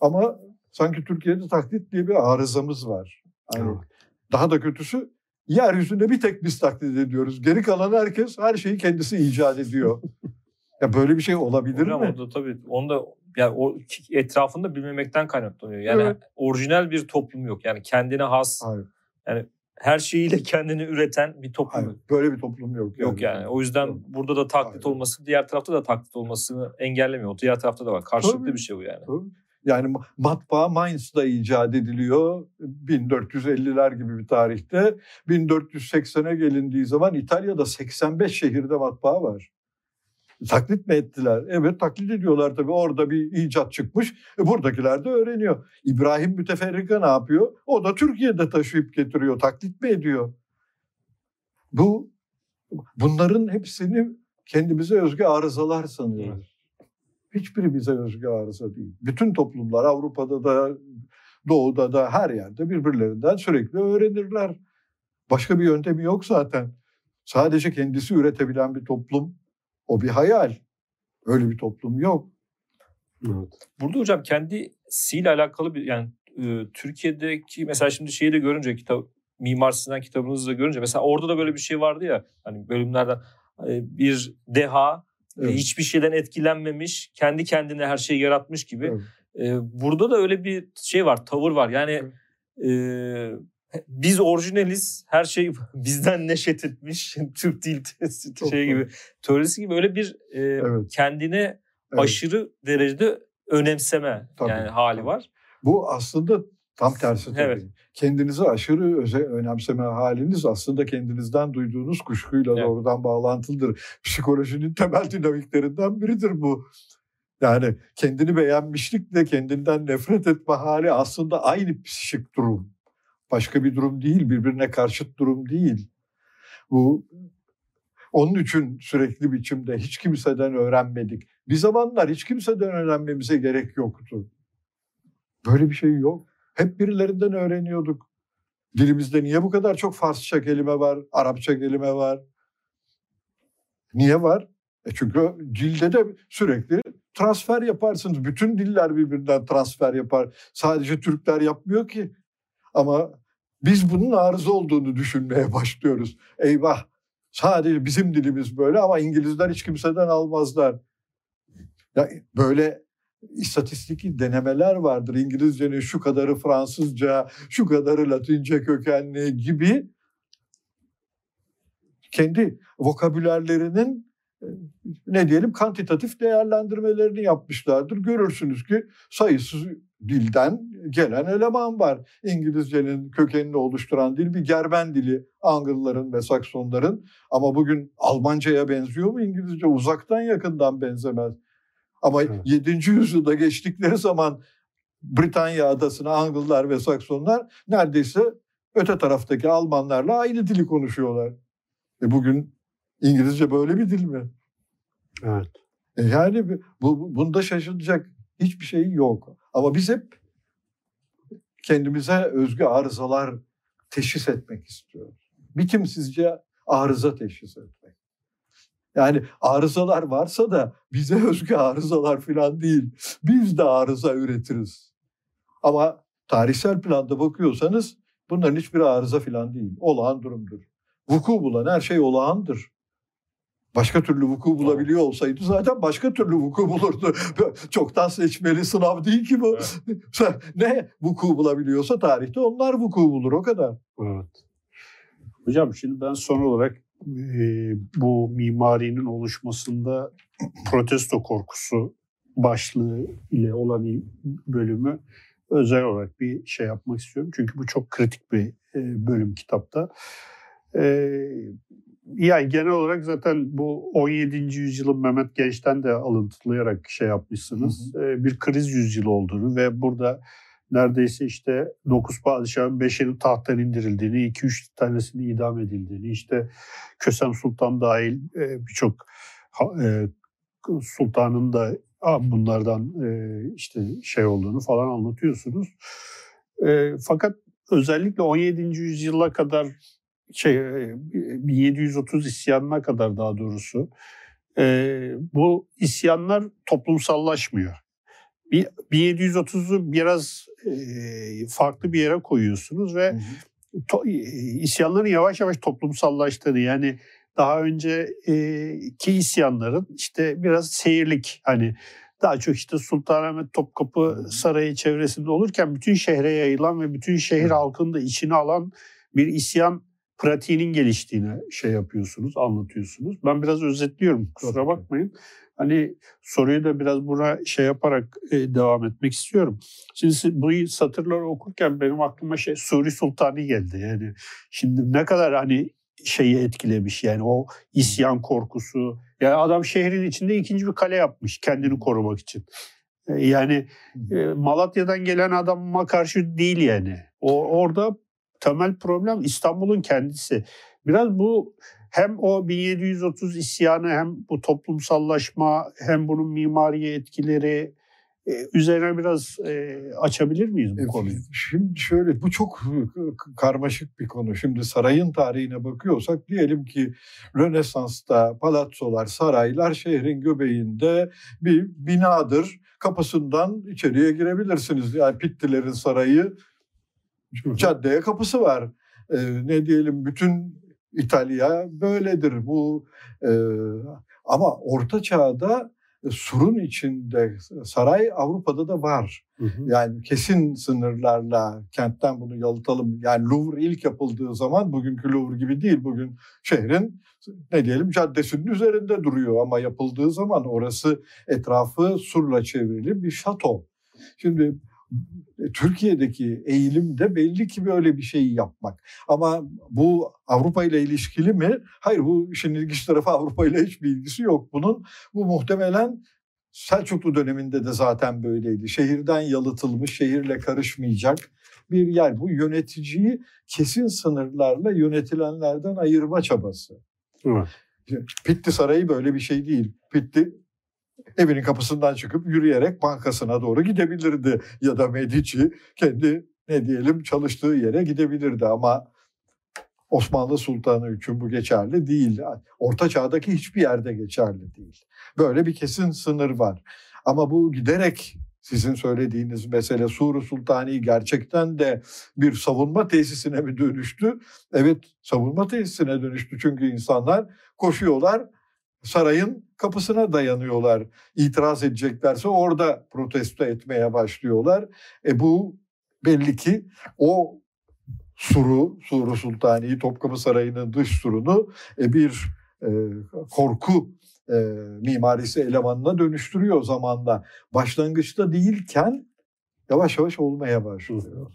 Ama sanki Türkiye'de taklit diye bir arızamız var. Yani Evet. daha da kötüsü yeryüzünde bir tek biz taklit ediyoruz. Geri kalan herkes her şeyi kendisi icat ediyor. (laughs) ya böyle bir şey olabilir Hocam mi? orada tabii onu da yani o etrafında bilmemekten kaynaklanıyor. Yani Evet. orijinal bir toplum yok. Yani kendine has, Hayır, her şeyiyle kendini üreten bir toplum hayır. Böyle bir toplum yok. Yok yani. O yüzden Yok. burada da taklit Hayır. olması, diğer tarafta da taklit olmasını engellemiyor. O diğer tarafta da var. Karşılıklı Tabii. bir şey bu yani. Yani ma- matbaa Mainz'da icat ediliyor 1450'ler gibi bir tarihte. 1480'e gelindiği zaman İtalya'da 85 şehirde matbaa var. Taklit mi ettiler? Evet taklit ediyorlar tabii. Orada bir icat çıkmış. E, buradakiler de öğreniyor. İbrahim Müteferrika ne yapıyor? O da Türkiye'de taşıyıp getiriyor. Taklit mi ediyor? Bu bunların hepsini kendimize özgü arızalar sanıyoruz. Hiçbiri bize özgü arıza değil. Bütün toplumlar Avrupa'da da Doğu'da da her yerde birbirlerinden sürekli öğrenirler. Başka bir yöntemi yok zaten. Sadece kendisi üretebilen bir toplum o bir hayal. Öyle bir toplum yok. Evet. Burada hocam kendisiyle alakalı bir yani e, Türkiye'deki mesela şimdi şeyi de görünce kitap Mimar Sinan kitabınızı da görünce mesela orada da böyle bir şey vardı ya hani bölümlerden e, bir deha Evet. hiçbir şeyden etkilenmemiş kendi kendine her şeyi yaratmış gibi. Evet. E, burada da öyle bir şey var tavır var yani e, biz orijinaliz her şey (laughs) bizden neşet etmiş (laughs) Türk dil Çok şey gibi teorisi gibi öyle bir e, Evet. kendine Evet. aşırı derecede önemseme Tabii, yani hali var. Bu aslında tam tersi tabii. Evet. Kendinizi aşırı öze, önemseme haliniz aslında kendinizden duyduğunuz kuşkuyla Evet. doğrudan bağlantılıdır. Psikolojinin temel dinamiklerinden biridir bu. Yani kendini beğenmişlikle kendinden nefret etme hali aslında aynı psikik durum. Başka bir durum değil, birbirine karşıt durum değil. Bu onun için sürekli biçimde hiç kimseden öğrenmedik. Bir zamanlar hiç kimseden öğrenmemize gerek yoktu. Böyle bir şey yok. Hep birilerinden öğreniyorduk. Dilimizde niye bu kadar çok Farsça kelime var, Arapça kelime var? Niye var? E çünkü dilde de sürekli transfer yaparsınız. Bütün diller birbirinden transfer yapar. Sadece Türkler yapmıyor ki. Ama biz bunun arıza olduğunu düşünmeye başlıyoruz. Eyvah sadece bizim dilimiz böyle ama İngilizler hiç kimseden almazlar. Ya böyle istatistik denemeler vardır. İngilizcenin şu kadarı Fransızca, şu kadarı Latince kökenli gibi kendi vokabülerlerinin e, ne diyelim kantitatif değerlendirmelerini yapmışlardır. Görürsünüz ki sayısız dilden gelen eleman var. İngilizcenin kökenini oluşturan dil bir Germen dili Anglıların ve Saksonların ama bugün Almanca'ya benziyor mu İngilizce? Uzaktan yakından benzemez. Ama Evet. 7. yüzyılda geçtikleri zaman Britanya adasına Anglılar ve Saksonlar neredeyse öte taraftaki Almanlarla aynı dili konuşuyorlar. E bugün İngilizce böyle bir dil mi? Evet. E yani bu, bu- bunda şaşılacak hiçbir şey yok. Ama biz hep kendimize özgü arızalar teşhis etmek istiyoruz. Bitimsizce arıza teşhis etmek. Yani arızalar varsa da bize (laughs) özgü arızalar falan değil. Biz de arıza üretiriz. Ama tarihsel planda bakıyorsanız bunların hiçbir arıza falan değil. Olağan durumdur. Vuku bulan her şey olağandır. Başka türlü vuku bulabiliyor olsaydı zaten başka türlü vuku bulurdu. (laughs) Çoktan seçmeli sınav değil ki bu. (laughs) ne vuku bulabiliyorsa tarihte onlar vuku bulur o kadar. Evet. Hocam şimdi ben son olarak e, bu mimarinin oluşmasında protesto korkusu başlığı ile olan bölümü özel olarak bir şey yapmak istiyorum. Çünkü bu çok kritik bir e, bölüm kitapta. E, yani genel olarak zaten bu 17. yüzyılın Mehmet Genç'ten de alıntılayarak şey yapmışsınız. E, bir kriz yüzyılı olduğunu ve burada neredeyse işte 9 padişahın 5'inin tahttan indirildiğini, 2-3 tanesinin idam edildiğini, işte Kösem Sultan dahil e, birçok e, sultanın da bunlardan e, işte şey olduğunu falan anlatıyorsunuz. Fakat özellikle 17. yüzyıla kadar şey 1730 isyanına kadar daha doğrusu bu isyanlar toplumsallaşmıyor. 1730'u biraz farklı bir yere koyuyorsunuz ve hı hı. To, isyanların yavaş yavaş toplumsallaştığını yani daha önceki isyanların işte biraz seyirlik hani daha çok işte Sultanahmet Topkapı Sarayı çevresinde olurken bütün şehre yayılan ve bütün şehir halkını da içine alan bir isyan pratiğinin geliştiğini şey yapıyorsunuz, anlatıyorsunuz. Ben biraz özetliyorum kusura bakmayın. Hani soruyu da biraz buna şey yaparak e, devam etmek istiyorum. Şimdi bu satırları okurken benim aklıma şey Suri Sultanı geldi. Yani şimdi ne kadar hani şeyi etkilemiş yani o isyan korkusu. Yani adam şehrin içinde ikinci bir kale yapmış kendini korumak için. E, yani e, Malatya'dan gelen adama karşı değil yani. O orada temel problem İstanbul'un kendisi. Biraz bu hem o 1730 isyanı hem bu toplumsallaşma hem bunun mimari etkileri e, üzerine biraz e, açabilir miyiz bu e, konuyu? Şimdi şöyle bu çok karmaşık bir konu. Şimdi sarayın tarihine bakıyorsak diyelim ki Rönesans'ta palatsolar, saraylar şehrin göbeğinde bir binadır. Kapısından içeriye girebilirsiniz. Yani Pittilerin sarayı caddeye kapısı var. Ee, ne diyelim bütün İtalya böyledir. Bu e, ama Orta Çağ'da e, surun içinde saray Avrupa'da da var. Hı hı. Yani kesin sınırlarla kentten bunu yalıtalım. Yani Louvre ilk yapıldığı zaman bugünkü Louvre gibi değil. Bugün şehrin ne diyelim caddesinin üzerinde duruyor ama yapıldığı zaman orası etrafı surla çevrili bir şato. Şimdi Türkiye'deki eğilim de belli ki böyle bir şeyi yapmak. Ama bu Avrupa ile ilişkili mi? Hayır bu işin ilginç tarafı Avrupa ile hiçbir ilgisi yok bunun. Bu muhtemelen Selçuklu döneminde de zaten böyleydi. Şehirden yalıtılmış, şehirle karışmayacak bir yer. Bu yöneticiyi kesin sınırlarla yönetilenlerden ayırma çabası. Evet. Pitti Sarayı böyle bir şey değil. Pitti evinin kapısından çıkıp yürüyerek bankasına doğru gidebilirdi. Ya da Medici kendi ne diyelim çalıştığı yere gidebilirdi ama Osmanlı Sultanı için bu geçerli değil. Orta çağdaki hiçbir yerde geçerli değil. Böyle bir kesin sınır var. Ama bu giderek sizin söylediğiniz mesele Suru Sultani gerçekten de bir savunma tesisine mi dönüştü? Evet savunma tesisine dönüştü çünkü insanlar koşuyorlar sarayın kapısına dayanıyorlar. İtiraz edeceklerse orada protesto etmeye başlıyorlar. E bu belli ki o suru, Suru Sultani'yi, Topkapı Sarayı'nın dış surunu e, bir e, korku e, mimarisi elemanına dönüştürüyor zamanda. Başlangıçta değilken yavaş yavaş olmaya başlıyor.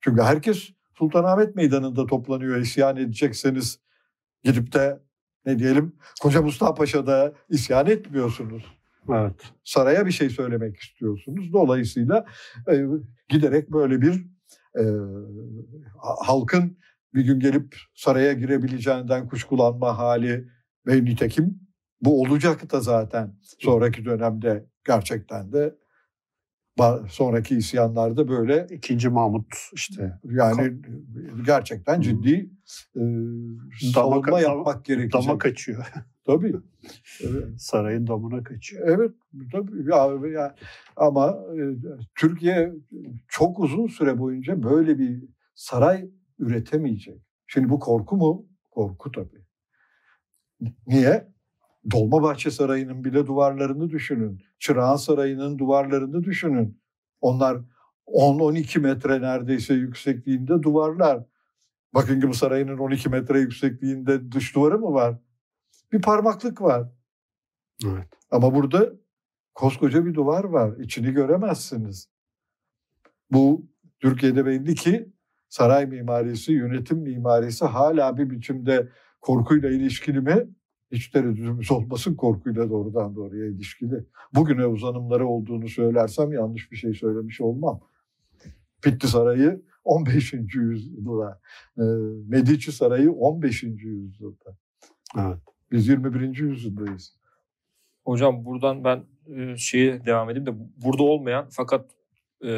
Çünkü herkes Sultanahmet Meydanı'nda toplanıyor. İsyan edecekseniz gidip de ne diyelim Koca Mustafa Paşa'da isyan etmiyorsunuz. Evet. Saraya bir şey söylemek istiyorsunuz. Dolayısıyla e, giderek böyle bir e, halkın bir gün gelip saraya girebileceğinden kuşkulanma hali ve nitekim bu olacak da zaten sonraki dönemde gerçekten de sonraki isyanlarda böyle ikinci Mahmut işte yani gerçekten ciddi e, savunma dama, yapmak gerekecek. Dama kaçıyor. (laughs) Tabii. Evet. Sarayın damına kaçıyor. Evet tabii ya, ya ama e, Türkiye çok uzun süre boyunca böyle bir saray üretemeyecek. Şimdi bu korku mu? Korku tabii. Niye? Dolmabahçe Sarayı'nın bile duvarlarını düşünün. Çırağan Sarayı'nın duvarlarını düşünün. Onlar 10-12 metre neredeyse yüksekliğinde duvarlar. Buckingham Sarayı'nın 12 metre yüksekliğinde dış duvarı mı var? Bir parmaklık var. Evet. Ama burada koskoca bir duvar var. İçini göremezsiniz. Bu Türkiye'de belli ki saray mimarisi, yönetim mimarisi hala bir biçimde korkuyla ilişkili mi? Hiç tereddütümüz olmasın korkuyla doğrudan doğruya ilişkili. Bugüne uzanımları olduğunu söylersem yanlış bir şey söylemiş olmam. Pitti Sarayı 15. yüzyılda. E, Medici Sarayı 15. yüzyılda. Evet. Biz 21. yüzyıldayız. Hocam buradan ben e, şeye devam edeyim de burada olmayan fakat e,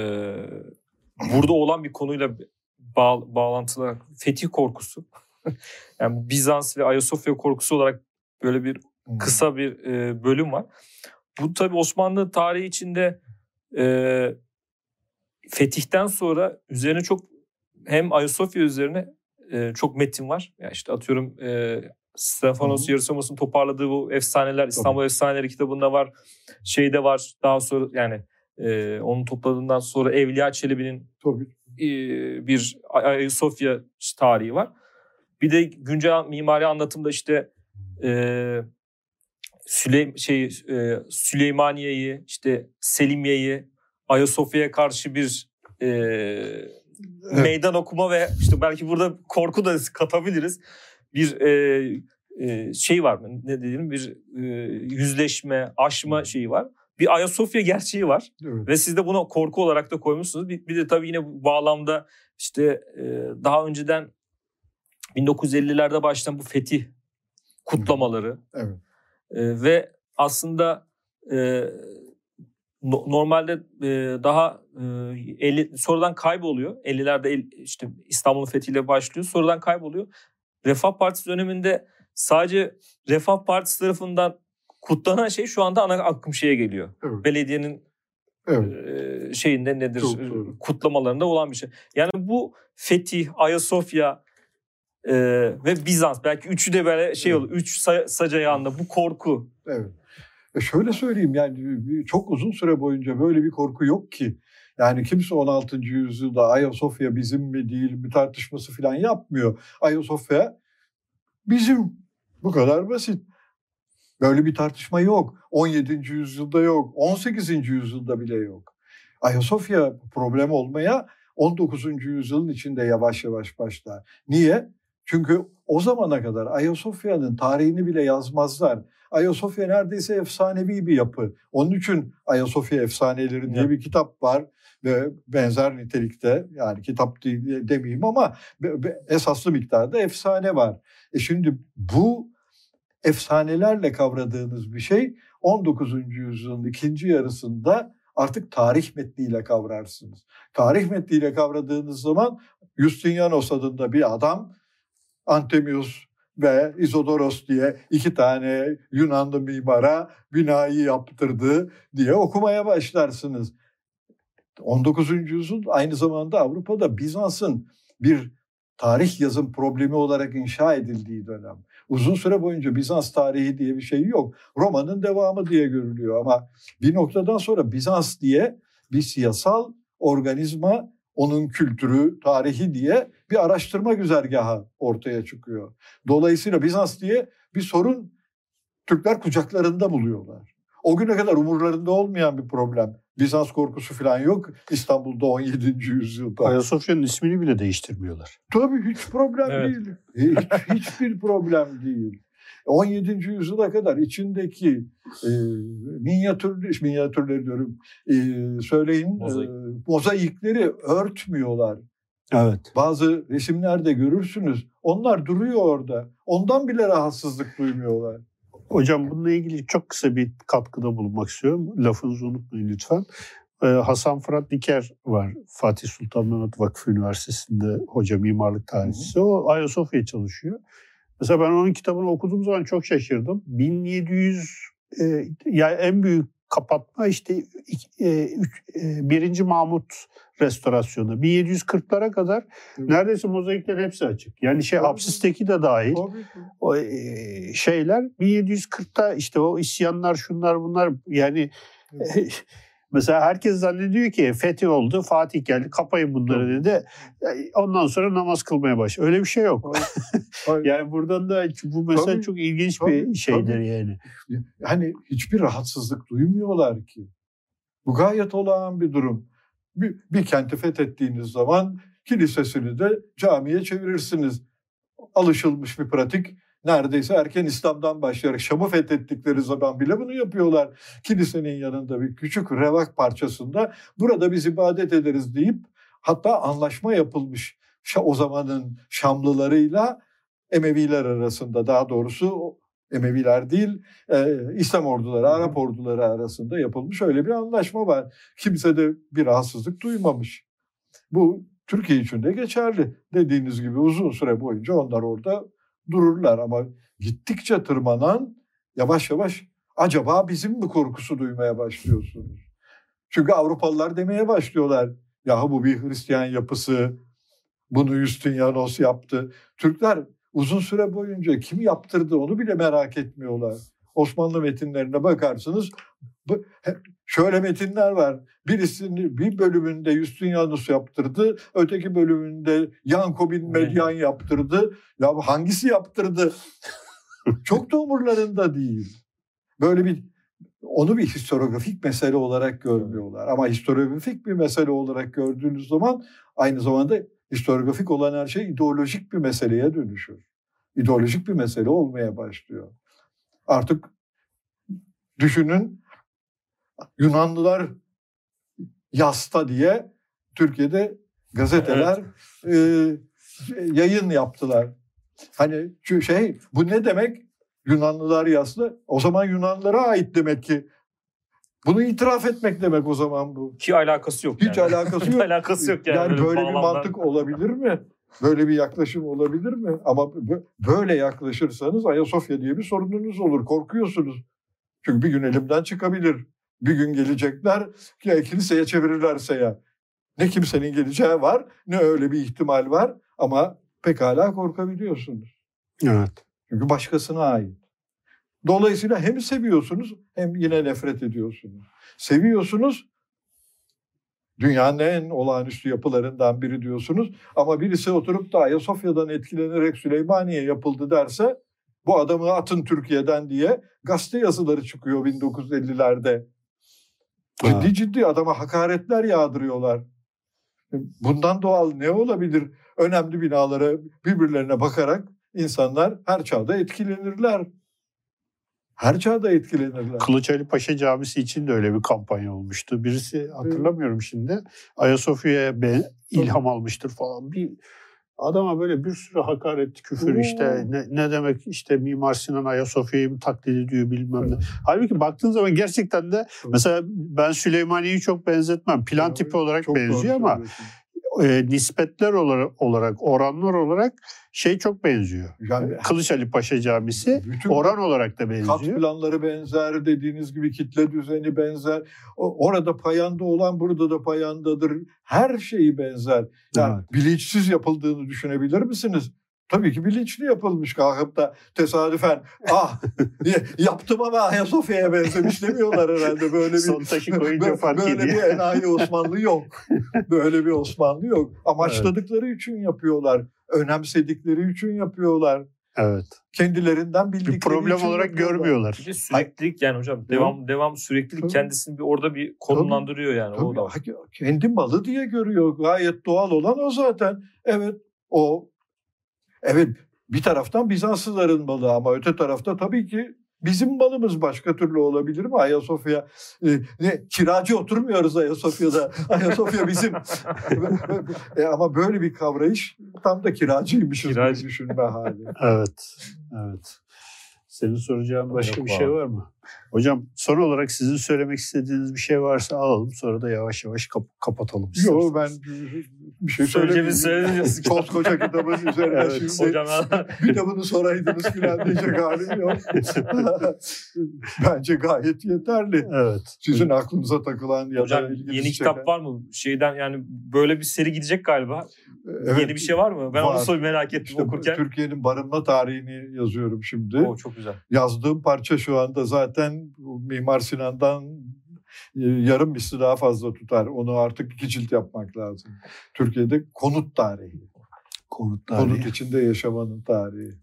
burada olan bir konuyla bağ, bağlantılı fetih korkusu. (laughs) yani Bizans ve Ayasofya korkusu olarak böyle bir kısa bir e, bölüm var. Bu tabii Osmanlı tarihi içinde e, fetihten sonra üzerine çok hem Ayasofya üzerine e, çok metin var. Yani işte atıyorum e, Stefanos Yarısomos'un toparladığı bu efsaneler İstanbul Tabii. Efsaneleri kitabında var. Şeyde var. Daha sonra yani e, onun topladığından sonra Evliya Çelebi'nin e, bir Ayasofya tarihi var. Bir de güncel mimari anlatımda işte e, Süleym şey e, Süleymaniye'yi, işte Selimiye'yi, Ayasofya'ya karşı bir e, meydan okuma ve işte belki burada korku da katabiliriz. Bir e, e, şey var mı? Ne diyelim bir e, yüzleşme, aşma şeyi var. Bir Ayasofya gerçeği var. Evet. Ve siz de bunu korku olarak da koymuşsunuz. Bir, bir de tabii yine bu bağlamda işte e, daha önceden 1950'lerde başlayan bu fetih kutlamaları. Evet. E, ve aslında e, no, normalde e, daha e, 50 sonradan kayboluyor. 50'lerde el, işte İstanbul'un fethiyle başlıyor. Sonradan kayboluyor. Refah Partisi döneminde sadece Refah Partisi tarafından kutlanan şey şu anda ana akım şeye geliyor. Evet. Belediyenin evet. E, şeyinde nedir kutlamalarında olan bir şey. Yani bu fetih, Ayasofya e, ve Bizans belki üçü de böyle şey olur. Üç sac ayağında bu korku. Evet. E şöyle söyleyeyim yani çok uzun süre boyunca böyle bir korku yok ki. Yani kimse 16. yüzyılda Ayasofya bizim mi değil bir tartışması falan yapmıyor. Ayasofya bizim. Bu kadar basit. Böyle bir tartışma yok. 17. yüzyılda yok. 18. yüzyılda bile yok. Ayasofya problem olmaya 19. yüzyılın içinde yavaş yavaş başlar. Niye? Çünkü o zamana kadar Ayasofya'nın tarihini bile yazmazlar. Ayasofya neredeyse efsanevi bir yapı. Onun için Ayasofya Efsaneleri diye bir kitap var ve benzer nitelikte yani kitap demeyeyim ama esaslı miktarda efsane var. E şimdi bu efsanelerle kavradığınız bir şey 19. yüzyılın ikinci yarısında artık tarih metniyle kavrarsınız. Tarih metniyle kavradığınız zaman Justinianos adında bir adam Antemius ve Isodoros diye iki tane Yunanlı mimara binayı yaptırdı diye okumaya başlarsınız. 19. yüzyıl aynı zamanda Avrupa'da Bizans'ın bir tarih yazım problemi olarak inşa edildiği dönem. Uzun süre boyunca Bizans tarihi diye bir şey yok. Roma'nın devamı diye görülüyor ama bir noktadan sonra Bizans diye bir siyasal organizma onun kültürü, tarihi diye bir araştırma güzergahı ortaya çıkıyor. Dolayısıyla Bizans diye bir sorun Türkler kucaklarında buluyorlar. O güne kadar umurlarında olmayan bir problem. Bizans korkusu falan yok İstanbul'da 17. yüzyılda. Ayasofya'nın ismini bile değiştirmiyorlar. Tabii hiç problem evet. değil. Hiç, hiçbir problem değil. 17. yüzyıla kadar içindeki e, minyatür, minyatürleri diyorum, e, söyleyin Mozaik. e, mozaikleri örtmüyorlar. Evet. Bazı resimlerde görürsünüz. Onlar duruyor orada. Ondan bile rahatsızlık duymuyorlar. Hocam bununla ilgili çok kısa bir katkıda bulunmak istiyorum. Lafınızı unutmayın lütfen. Ee, Hasan Fırat Diker var. Fatih Sultan Mehmet Vakfı Üniversitesi'nde hoca mimarlık tarihçisi. O Ayasofya çalışıyor. Mesela ben onun kitabını okuduğum zaman çok şaşırdım. 1700 e, yani en büyük kapatma işte e, üç, e, birinci Mahmut restorasyonu. 1740'lara kadar neredeyse mozaikler hepsi açık. Yani şey apsisteki de dahil. O e, şeyler 1740'ta işte o isyanlar şunlar bunlar yani evet. (laughs) Mesela herkes zannediyor ki fethi oldu, Fatih geldi, kapayın bunları dedi. Ondan sonra namaz kılmaya başladı. Öyle bir şey yok. (laughs) yani buradan da bu mesela tabii, çok ilginç tabii, bir şeydir tabii. yani. Hani hiçbir rahatsızlık duymuyorlar ki. Bu gayet olağan bir durum. Bir, bir kenti fethettiğiniz zaman kilisesini de camiye çevirirsiniz. Alışılmış bir pratik neredeyse erken İslam'dan başlayarak Şam'ı fethettikleri zaman bile bunu yapıyorlar. Kilisenin yanında bir küçük revak parçasında burada biz ibadet ederiz deyip Hatta anlaşma yapılmış o zamanın Şamlılarıyla Emeviler arasında daha doğrusu Emeviler değil e, İslam orduları, Arap orduları arasında yapılmış öyle bir anlaşma var. Kimse de bir rahatsızlık duymamış. Bu Türkiye için de geçerli. Dediğiniz gibi uzun süre boyunca onlar orada dururlar ama gittikçe tırmanan yavaş yavaş acaba bizim mi korkusu duymaya başlıyorsunuz? Çünkü Avrupalılar demeye başlıyorlar. Ya bu bir Hristiyan yapısı, bunu Justinianos yaptı. Türkler uzun süre boyunca kim yaptırdı onu bile merak etmiyorlar. Osmanlı metinlerine bakarsınız şöyle metinler var. Birisini bir bölümünde Justinianus yaptırdı, öteki bölümünde Yanko bin Medyan yaptırdı. Ya hangisi yaptırdı? (laughs) Çok da umurlarında değil. Böyle bir onu bir historiografik mesele olarak görmüyorlar. Ama historiografik bir mesele olarak gördüğünüz zaman aynı zamanda historiografik olan her şey ideolojik bir meseleye dönüşür. İdeolojik bir mesele olmaya başlıyor. Artık düşünün Yunanlılar yasta diye Türkiye'de gazeteler evet. e, yayın yaptılar. Hani şey bu ne demek? Yunanlılar yaslı. O zaman Yunanlılara ait demek ki. Bunu itiraf etmek demek o zaman bu. Ki alakası yok. Hiç yani. alakası (laughs) yok. alakası yok yani. Yani böyle, böyle bir mantık olabilir mi? Böyle bir yaklaşım olabilir mi? Ama böyle yaklaşırsanız Ayasofya diye bir sorununuz olur. Korkuyorsunuz. Çünkü bir gün elimden çıkabilir. Bir gün gelecekler ki kiliseye çevirirlerse ya. Ne kimsenin geleceği var ne öyle bir ihtimal var ama pekala korkabiliyorsunuz. Evet. Çünkü başkasına ait. Dolayısıyla hem seviyorsunuz hem yine nefret ediyorsunuz. Seviyorsunuz dünyanın en olağanüstü yapılarından biri diyorsunuz. Ama birisi oturup da Ayasofya'dan etkilenerek Süleymaniye yapıldı derse bu adamı atın Türkiye'den diye gazete yazıları çıkıyor 1950'lerde. Ciddi ha. ciddi adama hakaretler yağdırıyorlar. Bundan doğal ne olabilir? Önemli binalara birbirlerine bakarak insanlar her çağda etkilenirler. Her çağda etkilenirler. Kılıç Ali Paşa Camisi için de öyle bir kampanya olmuştu. Birisi hatırlamıyorum şimdi. Ayasofya'ya ilham almıştır falan. Bir adama böyle bir sürü hakaret, küfür Oo. işte ne, ne demek işte Mimar Sinan Ayasofya'yı mı taklit ediyor bilmem ne. Halbuki baktığın zaman gerçekten de mesela ben Süleymaniye'yi çok benzetmem. Plan tipi olarak çok benziyor ama e, nispetler olarak, olarak, oranlar olarak şey çok benziyor. Yani, Kılıç Ali Paşa Camisi bütün oran olarak da benziyor. Kat planları benzer, dediğiniz gibi kitle düzeni benzer. Orada payanda olan burada da payandadır. Her şeyi benzer. Yani evet. bilinçsiz yapıldığını düşünebilir misiniz? Tabii ki bilinçli yapılmış kalkıp da tesadüfen ah (laughs) yaptım ama Ayasofya'ya benzemiş demiyorlar herhalde. Böyle bir, Son taşı koyunca fark Böyle ediyor. bir enayi Osmanlı yok. Böyle bir Osmanlı yok. Amaçladıkları evet. için yapıyorlar. Önemsedikleri için yapıyorlar. Evet. Kendilerinden bildikleri bir problem için olarak yapıyorlar. görmüyorlar. Bir süreklilik yani hocam. Devam devam süreklilik Tabii. kendisini bir orada bir konumlandırıyor yani. Tabii. O da. Kendi malı diye görüyor. Gayet doğal olan o zaten. Evet o Evet bir taraftan Bizanslıların balığı ama öte tarafta tabii ki bizim balımız başka türlü olabilir mi? Ayasofya e, ne kiracı oturmuyoruz Ayasofya'da. (laughs) Ayasofya bizim. (laughs) e, ama böyle bir kavrayış tam da kiracıymışız Kiracı. düşünme hali. Evet. Evet. Senin soracağın başka Yok, bir şey var mı? Hocam son olarak sizin söylemek istediğiniz bir şey varsa alalım. Sonra da yavaş yavaş kap- kapatalım. Yok ben bir şey söylemeyeyim. Söyleyeceğiz. (laughs) Koskoca kitabın üzerine evet, şimdi hocam, bunu soraydınız filan diyecek halim yok. (laughs) Bence gayet yeterli. Evet. Sizin aklınıza takılan ya hocam, da yeni kitap şeyler. var mı? Şeyden yani böyle bir seri gidecek galiba. Evet, yeni bir şey var mı? Ben var. onu soy merak ettim işte okurken. Türkiye'nin barınma tarihini yazıyorum şimdi. Oo, çok güzel. Yazdığım parça şu anda zaten Mimar Sinan'dan e, yarım misli daha fazla tutar. Onu artık iki cilt yapmak lazım. Türkiye'de konut tarihi. Konut tarihi. Konut içinde yaşamanın tarihi.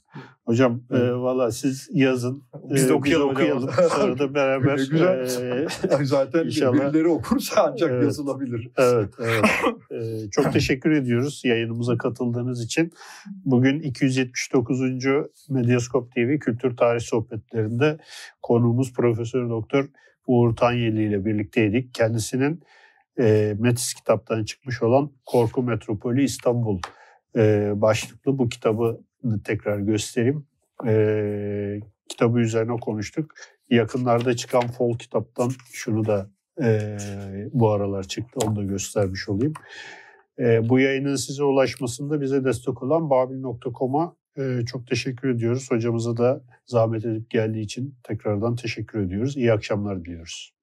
Hocam evet. e, valla siz yazın. Biz de okuyalım, biz okuyalım. (laughs) Sonra da beraber. Güzel. E, (laughs) Zaten inşallah. birileri okursa ancak evet. yazılabilir. Evet. evet. e, çok teşekkür ediyoruz yayınımıza katıldığınız için. Bugün 279. Medyaskop TV Kültür Tarih Sohbetlerinde konuğumuz Profesör Doktor Uğur Tanyeli ile birlikteydik. Kendisinin e, Metis kitaptan çıkmış olan Korku Metropolü İstanbul e, başlıklı bu kitabı tekrar göstereyim. E, kitabı üzerine konuştuk. Yakınlarda çıkan Fol kitaptan şunu da e, bu aralar çıktı. Onu da göstermiş olayım. E, bu yayının size ulaşmasında bize destek olan babil.com'a e, çok teşekkür ediyoruz. Hocamıza da zahmet edip geldiği için tekrardan teşekkür ediyoruz. İyi akşamlar diliyoruz.